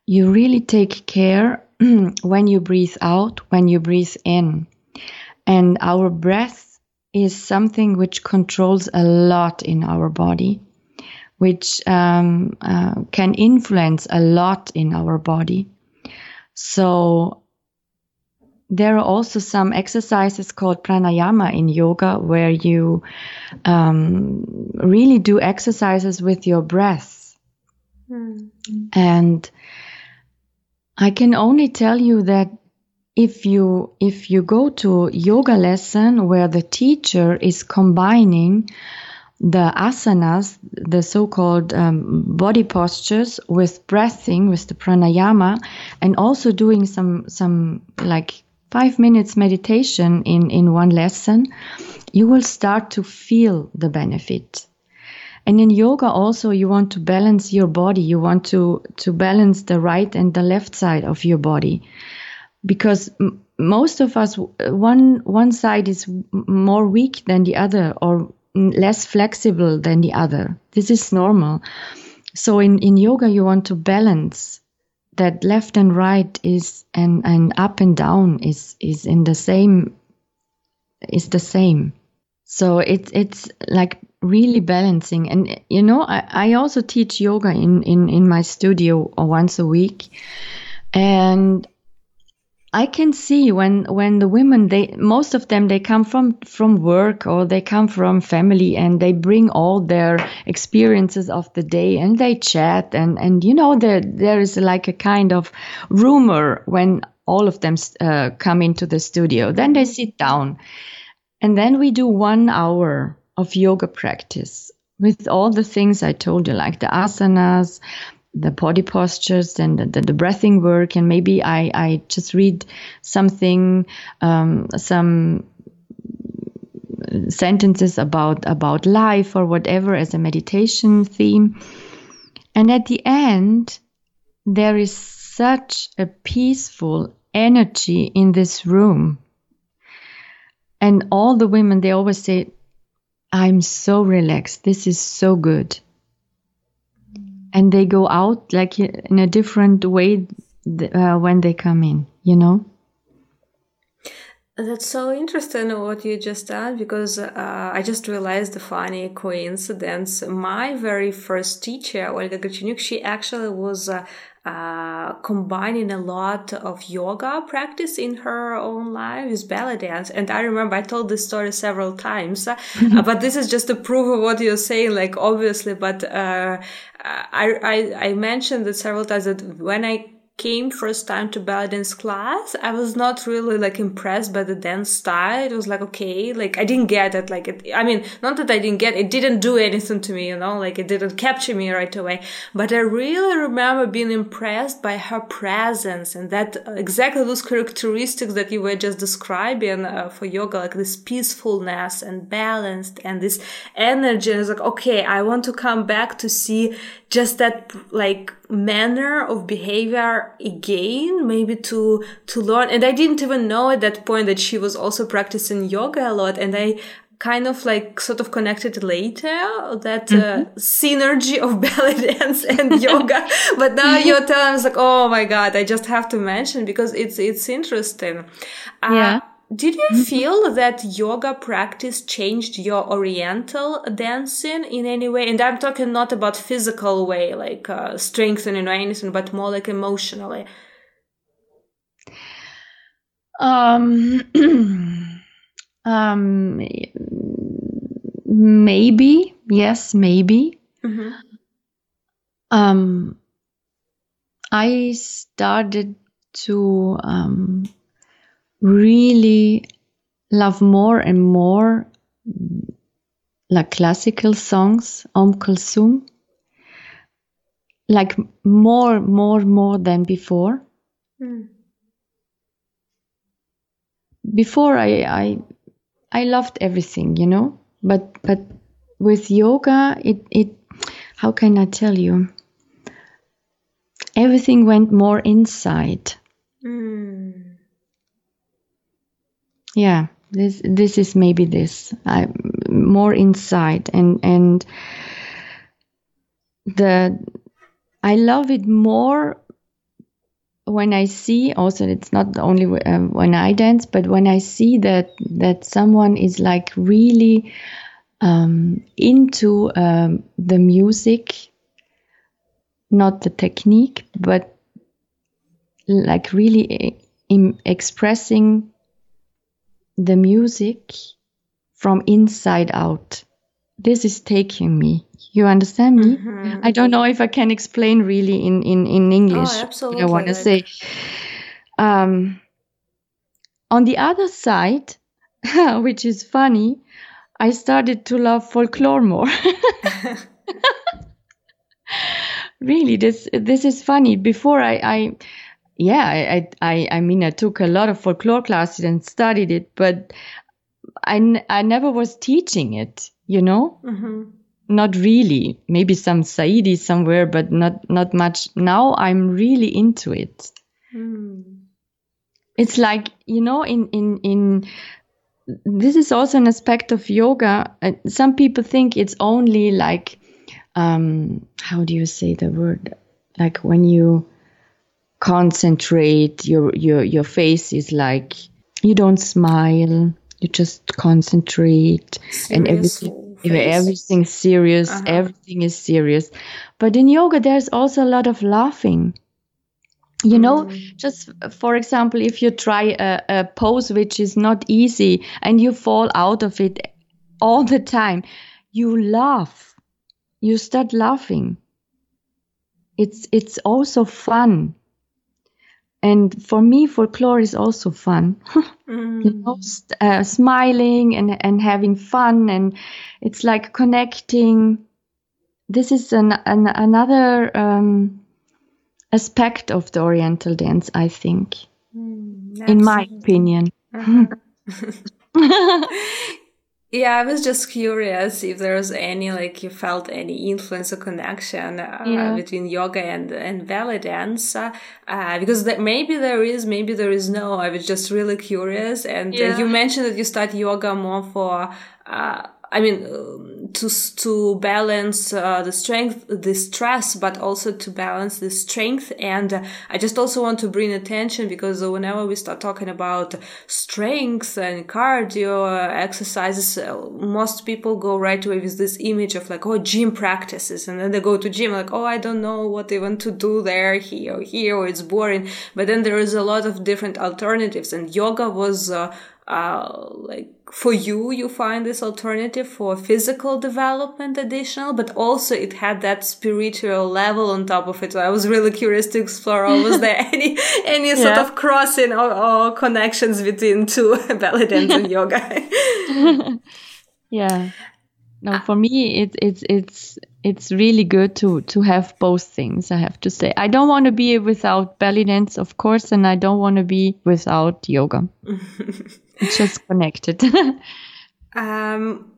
you really take care when you breathe out, when you breathe in. And our breath is something which controls a lot in our body, which um, uh, can influence a lot in our body. So there are also some exercises called pranayama in yoga where you um, really do exercises with your breath. Mm-hmm. And I can only tell you that if you if you go to yoga lesson where the teacher is combining the asanas, the so-called um, body postures, with breathing, with the pranayama, and also doing some some like five minutes meditation in, in one lesson, you will start to feel the benefit. And in yoga also, you want to balance your body. You want to, to balance the right and the left side of your body. Because m- most of us, one, one side is more weak than the other or less flexible than the other. This is normal. So in, in yoga, you want to balance that left and right is and and up and down is is in the same is the same so it's it's like really balancing. And you know I, I also teach yoga in in in my studio once a week. And I can see when when the women they most of them they come from from work or they come from family and they bring all their experiences of the day and they chat. And and you know there there is like a kind of rumor when all of them uh, come into the studio. Then they sit down and then we do one hour of yoga practice with all the things I told you, like the asanas, the body postures and the, the, the, breathing work. And maybe I, I just read something um, some sentences about about life or whatever as a meditation theme. And at the end there is such a peaceful energy in this room and all the women they always say i'm so relaxed. This is so good. And they go out like in a different way uh, when they come in you know that's so interesting what you just said because uh, I just realized the funny coincidence. My very first teacher, Olga Gracheniuk, she actually was uh, uh, combining a lot of yoga practice in her own life with belly dance. And I remember I told this story several times, uh, but this is just a proof of what you're saying, like obviously, but, uh, I, I, I mentioned it several times that when I came first time to belly dance class, I was not really like impressed by the dance style. It was like, okay, like I didn't get it. Like, it, I mean, not that I didn't get it, didn't do anything to me, you know, like it didn't capture me right away. But I really remember being impressed by her presence and that uh, exactly those characteristics that you were just describing uh, for yoga, like this peacefulness and balanced and this energy. And it's like, okay, I want to come back to see just that like manner of behavior again maybe to to learn. And i didn't even know at that point that she was also practicing yoga a lot. And i kind of like sort of connected later that uh, mm-hmm. synergy of belly dance and yoga. But now you're telling us like oh my god i just have to mention because it's it's interesting. Uh, yeah did you feel that yoga practice changed your oriental dancing in any way? And I'm talking not about physical way, like uh, strengthening or anything, but more like emotionally. Um, um, maybe yes, maybe. Mm-hmm. Um, I started to um, really love more and more like classical songs, Om Kulsum, like more, more, more than before. Mm. Before I, I, I loved everything, you know, but but with yoga, it it, how can I tell you? Everything went more inside. Mm yeah this this is maybe this. I, more inside and and the i love it more when i see also it's not only um, when i dance but when i see that that someone is like really um, into um, the music not the technique but like really uh, expressing the music from inside out. This is taking me. You understand me? Mm-hmm. I don't know if I can explain really in in in English. Oh, absolutely. I want to say. Um, on the other side, which is funny, I started to love folklore more. really, this this is funny. Before I, I yeah, I, I, I mean, I took a lot of folklore classes and studied it, but I, I never was teaching it, you know? Mm-hmm. Not really. Maybe some Saidi somewhere, but not, not much. Now I'm really into it. Mm. It's like, you know, in, in, in, this is also an aspect of yoga. Uh, some people think it's only like, um, how do you say the word? Like when you, concentrate your your your face is like you don't smile you just concentrate serious and everything everything's serious uh-huh. everything is serious. But in yoga there's also a lot of laughing. You know mm. just for example if you try a, a pose which is not easy and you fall out of it all the time you laugh. You start laughing. It's it's also fun and for me folklore is also fun. Mm. you know, uh, smiling and, and having fun and it's like connecting. This is an, an another um, aspect of the oriental dance i think. Mm, in my opinion Yeah, I was just curious if there was any like you felt any influence or connection uh, yeah. between yoga and and belly dance uh, uh, because that maybe there is, maybe there is no. I was just really curious, and uh, you mentioned that you start yoga more for uh, I mean, to to balance uh, the strength, the stress, but also to balance the strength. And uh, I just also want to bring attention because whenever we start talking about strength and cardio exercises, uh, most people go right away with this image of like, oh, gym practices, and then they go to gym like, oh, I don't know what they want to do there, here, here, or it's boring. But then there is a lot of different alternatives, and yoga was uh, uh, like for you, you find this alternative for physical development additional, but also it had that spiritual level on top of it. So I was really curious to explore. Oh, was there any any yeah. sort of crossing or, or, connections between two belly dance and yoga? yeah. No, uh, for me, it's it's it's it's really good to to have both things. I have to say, I don't want to be without belly dance, of course, and I don't want to be without yoga. It's just connected. um,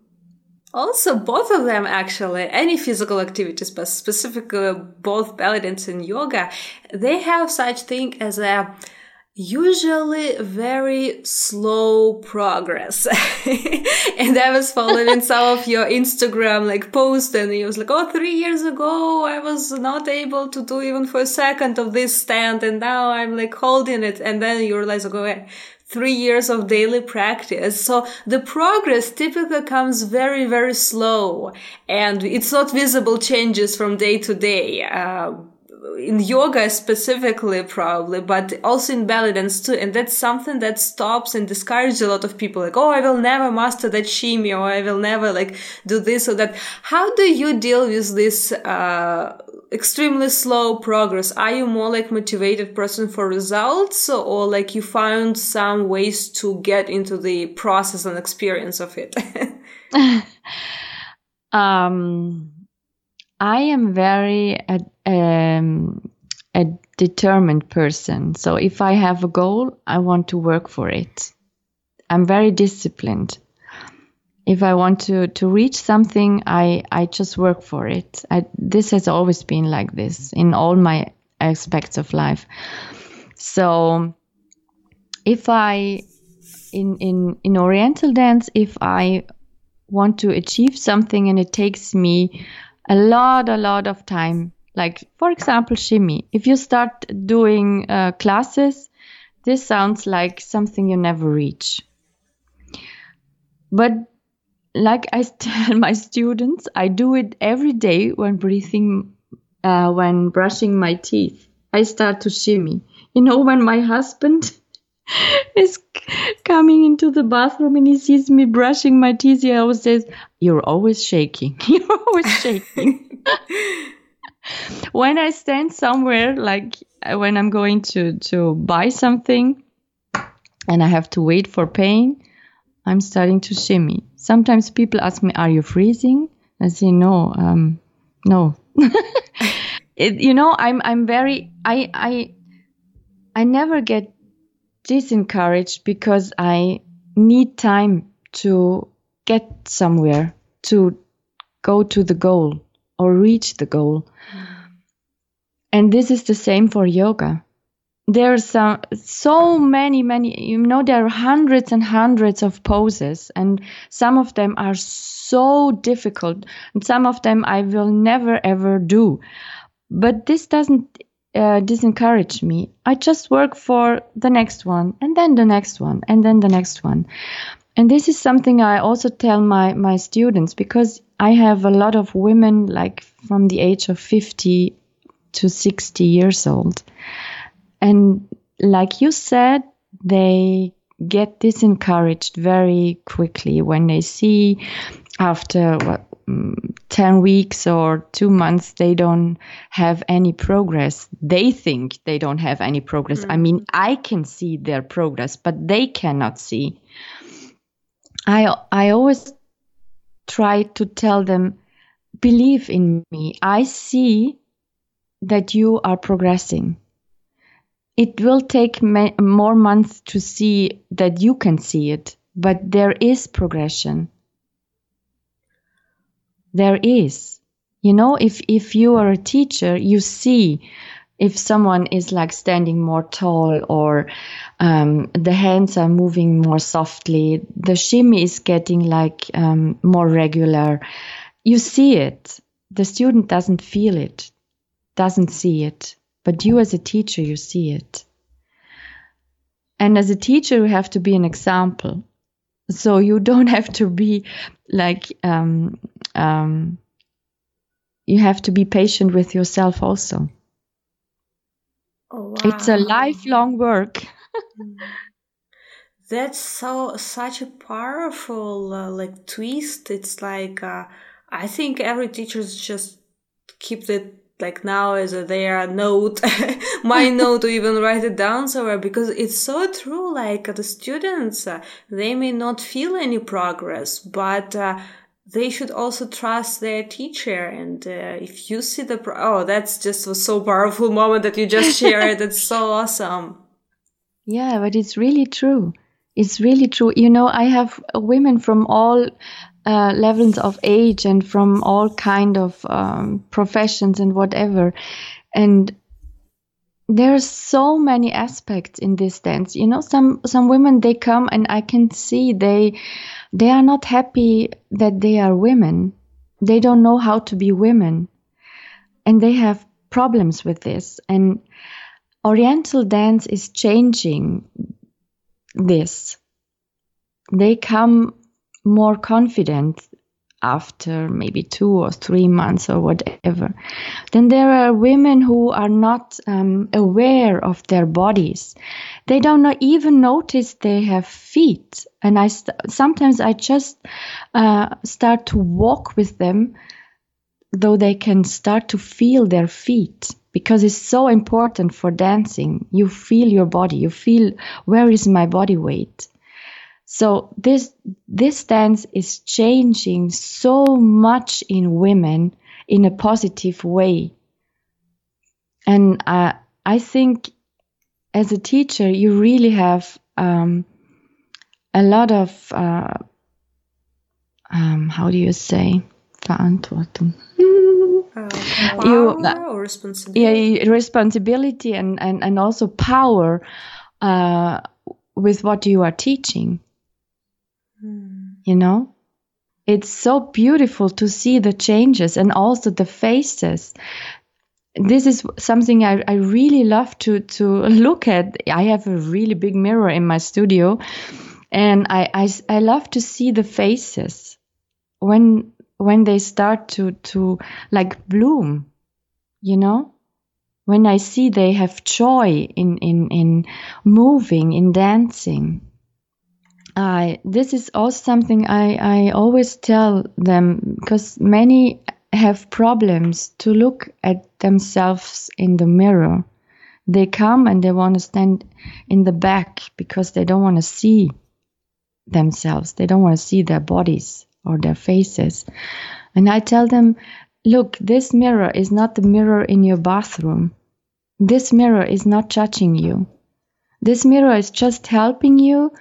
also, both of them actually, any physical activities, but specifically both belly dance and yoga, they have such thing as a usually very slow progress. and I was following some of your Instagram like posts and it was like, oh, three years ago I was not able to do even for a second of this stand and now I'm like holding it. And then you realize, okay, three years of daily practice. So the progress typically comes very, very slow and it's not visible changes from day to day. Uh, in yoga specifically probably but also in belly dance too and that's something that stops and discourages a lot of people like oh i will never master that shimmy or i will never like do this or that. How do you deal with this uh, extremely slow progress? Are you more like motivated person for results or like you found some ways to get into the process and experience of it? Um I am very a, um, a determined person. So if I have a goal, I want to work for it. I'm very disciplined. If I want to, to reach something, I, I just work for it. I, this has always been like this in all my aspects of life. So if I, in, in, in Oriental dance, if I want to achieve something and it takes me a lot, a lot of time. Like, for example, shimmy. If you start doing uh, classes, this sounds like something you never reach. But like I tell my students, I do it every day when breathing, uh, when brushing my teeth. I start to shimmy. You know, when my husband is coming into the bathroom and he sees me brushing my teeth, he always says, You're always shaking. You're always shaking. when I stand somewhere, like uh, when I'm going to, to buy something and I have to wait for paying, I'm starting to shimmy. Sometimes people ask me, Are you freezing? I say, No, um, no. it, you know, I'm, I'm very, I, I, I never get disencouraged because I need time to get somewhere, to go to the goal or reach the goal. And this is the same for yoga. There are so many, many, you know, there are hundreds and hundreds of poses, and some of them are so difficult, and some of them I will never ever do. But this doesn't uh, disencourage me. I just work for the next one and then the next one and then the next one. And this is something I also tell my, my students because I have a lot of women like from the age of 50 to 60 years old. And like you said, they get disencouraged very quickly when they see after what 10 weeks or two months they don't have any progress. They think they don't have any progress. Mm-hmm. i mean i can see their progress but they cannot see. I i always try to tell them believe in me. I see that you are progressing. It will take ma- more months to see that you can see it but there is progression there is. You know, if, if you are a teacher, you see if someone is like standing more tall or um, the hands are moving more softly, the shimmy is getting like um, more regular. You see it. The student doesn't feel it, doesn't see it, but you as a teacher, you see it. And as a teacher, you have to be an example. So you don't have to be like um, um, you have to be patient with yourself also. Oh, wow. It's a lifelong work. That's so such a powerful uh, like twist. It's like uh, I think every teachers just keep it like now as a their note, my note to even write it down somewhere because it's so true. Like the students, uh, they may not feel any progress, but uh, they should also trust their teacher. And uh, if you see the, pro- oh, that's just a so powerful moment that you just shared. That's so awesome. Yeah, but it's really true. It's really true. You know, I have women from all uh, levels of age and from all kind of um, professions and whatever, and there's so many aspects in this dance. You know, some some women they come and I can see they they are not happy that they are women. They don't know how to be women. And they have problems with this. And Oriental dance is changing this. They come more confident after maybe two or three months or whatever. Then there are women who are not um, aware of their bodies. They don't know, even notice they have feet. And I st- sometimes I just uh, start to walk with them, though they can start to feel their feet because it's so important for dancing. You feel your body. You feel where is my body weight. So this this dance is changing so much in women in a positive way. And uh, I think as a teacher, you really have um, a lot of uh, um, how do you say Verantwortung. Uh, you, uh, or responsibility? Yeah, responsibility and, and, and also power uh, with what you are teaching. Hmm. You know? It's so beautiful to see the changes and also the faces. This is something I, I really love to, to look at. I have a really big mirror in my studio and I, I, I love to see the faces when when they start to to like bloom you know when i see they have joy in in in moving in dancing I this is also something I, I always tell them because many have problems to look at themselves in the mirror. They come and they want to stand in the back because they don't want to see themselves. They don't want to see their bodies or their faces. And I tell them, look, this mirror is not the mirror in your bathroom. This mirror is not judging you. This mirror is just helping you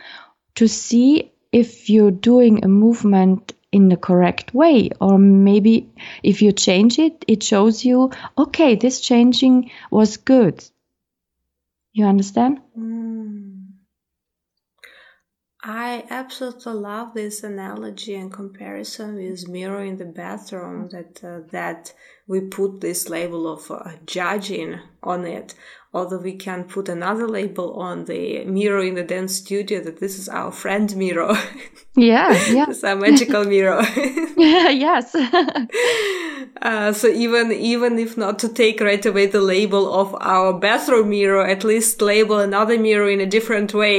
to see if you're doing a movement in the correct way or maybe if you change it it shows you okay this changing was good. You understand? Mm. I absolutely love this analogy and comparison with mirror in the bathroom that uh, that we put this label of uh, judging on it although we can put another label on the mirror in the dance studio that this is our friend mirror. Yeah yeah. It's a magical mirror. Yeah yes. Uh, so even even if not to take right away the label of our bathroom mirror at least label another mirror in a different way.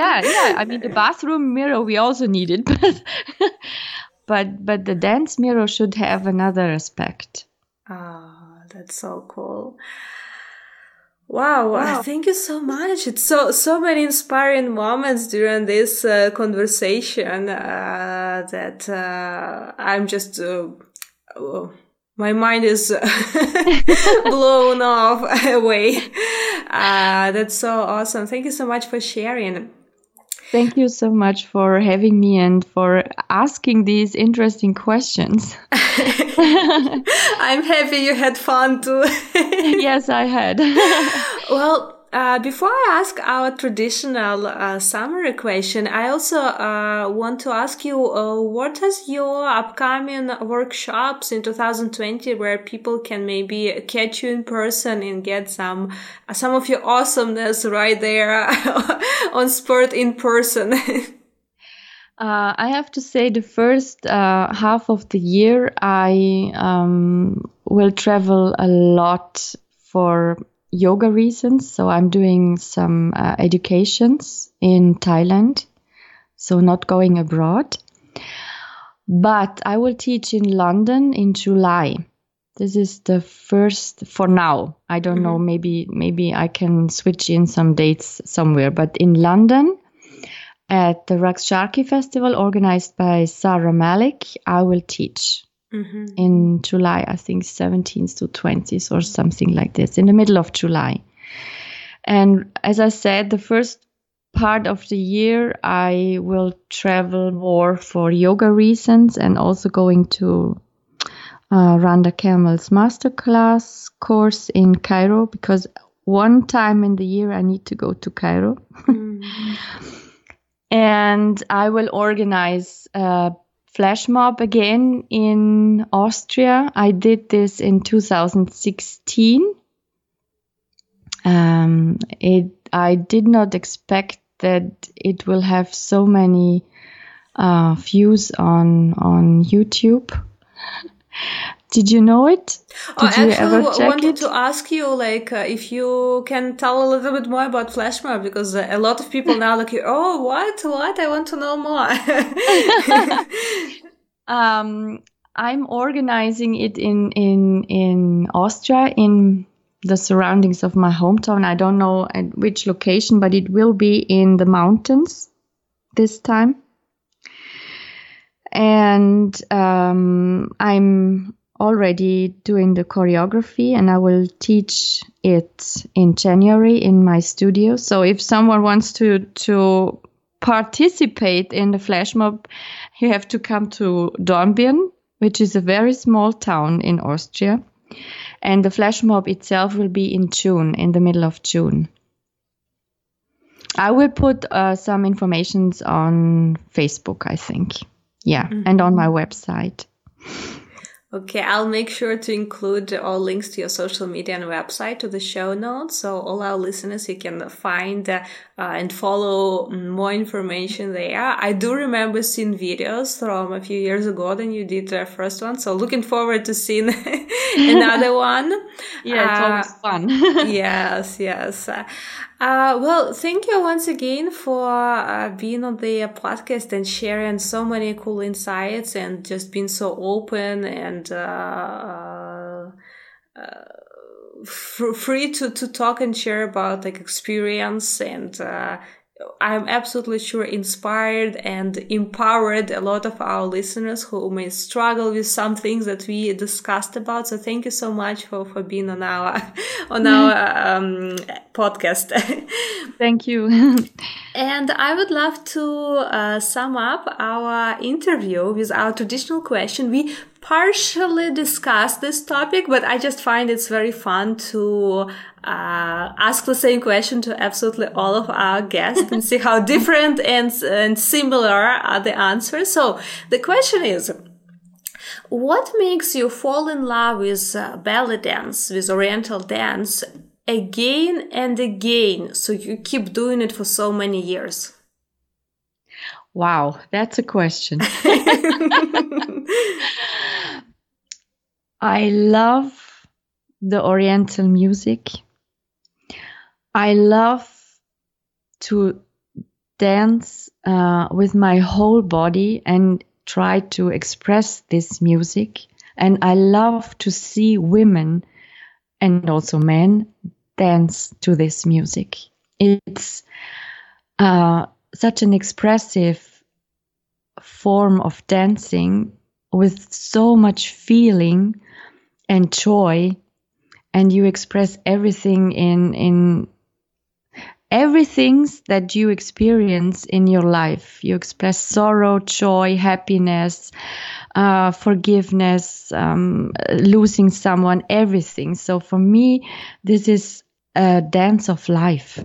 Yeah yeah. I mean the bathroom mirror we also need it but but but the dance mirror should have another aspect. Ah oh, that's so cool Wow, wow. thank you so much. It's so so many inspiring moments during this uh, conversation uh, that uh, I'm just uh, oh, my mind is blown off away. Uh, that's so awesome. Thank you so much for sharing. Thank you so much for having me and for asking these interesting questions. I'm happy you had fun too. yes, I had. well, uh, before I ask our traditional uh, summary question, I also uh, want to ask you uh, what is your upcoming workshops in 2020 where people can maybe catch you in person and get some some of your awesomeness right there on sport in person. Uh, I have to say, the first uh, half of the year, I um, will travel a lot for yoga reasons. So I'm doing some uh, educations in Thailand, so not going abroad. But I will teach in London in July. This is the first for now. I don't mm-hmm. know. Maybe maybe I can switch in some dates somewhere. But in London, at the Raqs Sharqi Festival organized by Sarah Malik, I will teach mm-hmm. in July, I think 17th to 20th or something like this, in the middle of July. And as I said, the first part of the year, I will travel more for yoga reasons and also going to uh, Randa Kamel's masterclass course in Cairo because one time in the year I need to go to Cairo. Mm-hmm. and I will organize uh, flash mob again in Austria. I did this in 2016. Um, it, I did not expect that it will have so many uh, views on on YouTube. Did you know it? Oh, Did oh, you actually, ever check wanted it? to ask you, like, uh, if you can tell a little bit more about flash mob because uh, a lot of people now like, oh, what, what? I want to know more. um, I'm organizing it in in in Austria in the surroundings of my hometown. I don't know at which location, but it will be in the mountains this time. And um, I'm already doing the choreography and I will teach it in January in my studio. So if someone wants to to participate in the flash mob, you have to come to Dornbirn, which is a very small town in Austria. And the flash mob itself will be in June, in the middle of June. I will put uh, some informations on Facebook, I think. Yeah, mm-hmm. and on my website. Okay, I'll make sure to include all links to your social media and website to the show notes. So all our listeners, you can find uh, and follow more information there. I do remember seeing videos from a few years ago than you did the first one. So looking forward to seeing another one. Yeah, it's uh, always fun. yes, yes. Uh, well, thank you once again for uh, being on the podcast and sharing so many cool insights and just being so open and uh, uh free to, to talk and share about like experience and uh, I'm absolutely sure inspired and empowered a lot of our listeners who may struggle with some things that we discussed about. So thank you so much for, for being on our on our um, podcast. thank you. and I would love to uh, sum up our interview with our traditional question. We partially discussed this topic, but I just find it's very fun to uh, ask the same question to absolutely all of our guests and see how different and, and similar are the answers. So the question is, what makes you fall in love with uh, belly dance, with Oriental dance again and again? So you keep doing it for so many years. Wow, that's a question. I love the Oriental music. I love to dance uh, with my whole body and try to express this music. And I love to see women and also men dance to this music. It's uh, such an expressive form of dancing with so much feeling and joy and you express everything in in everything that you experience in your life. You express sorrow joy happiness uh, forgiveness um, losing someone everything. So for me this is a dance of life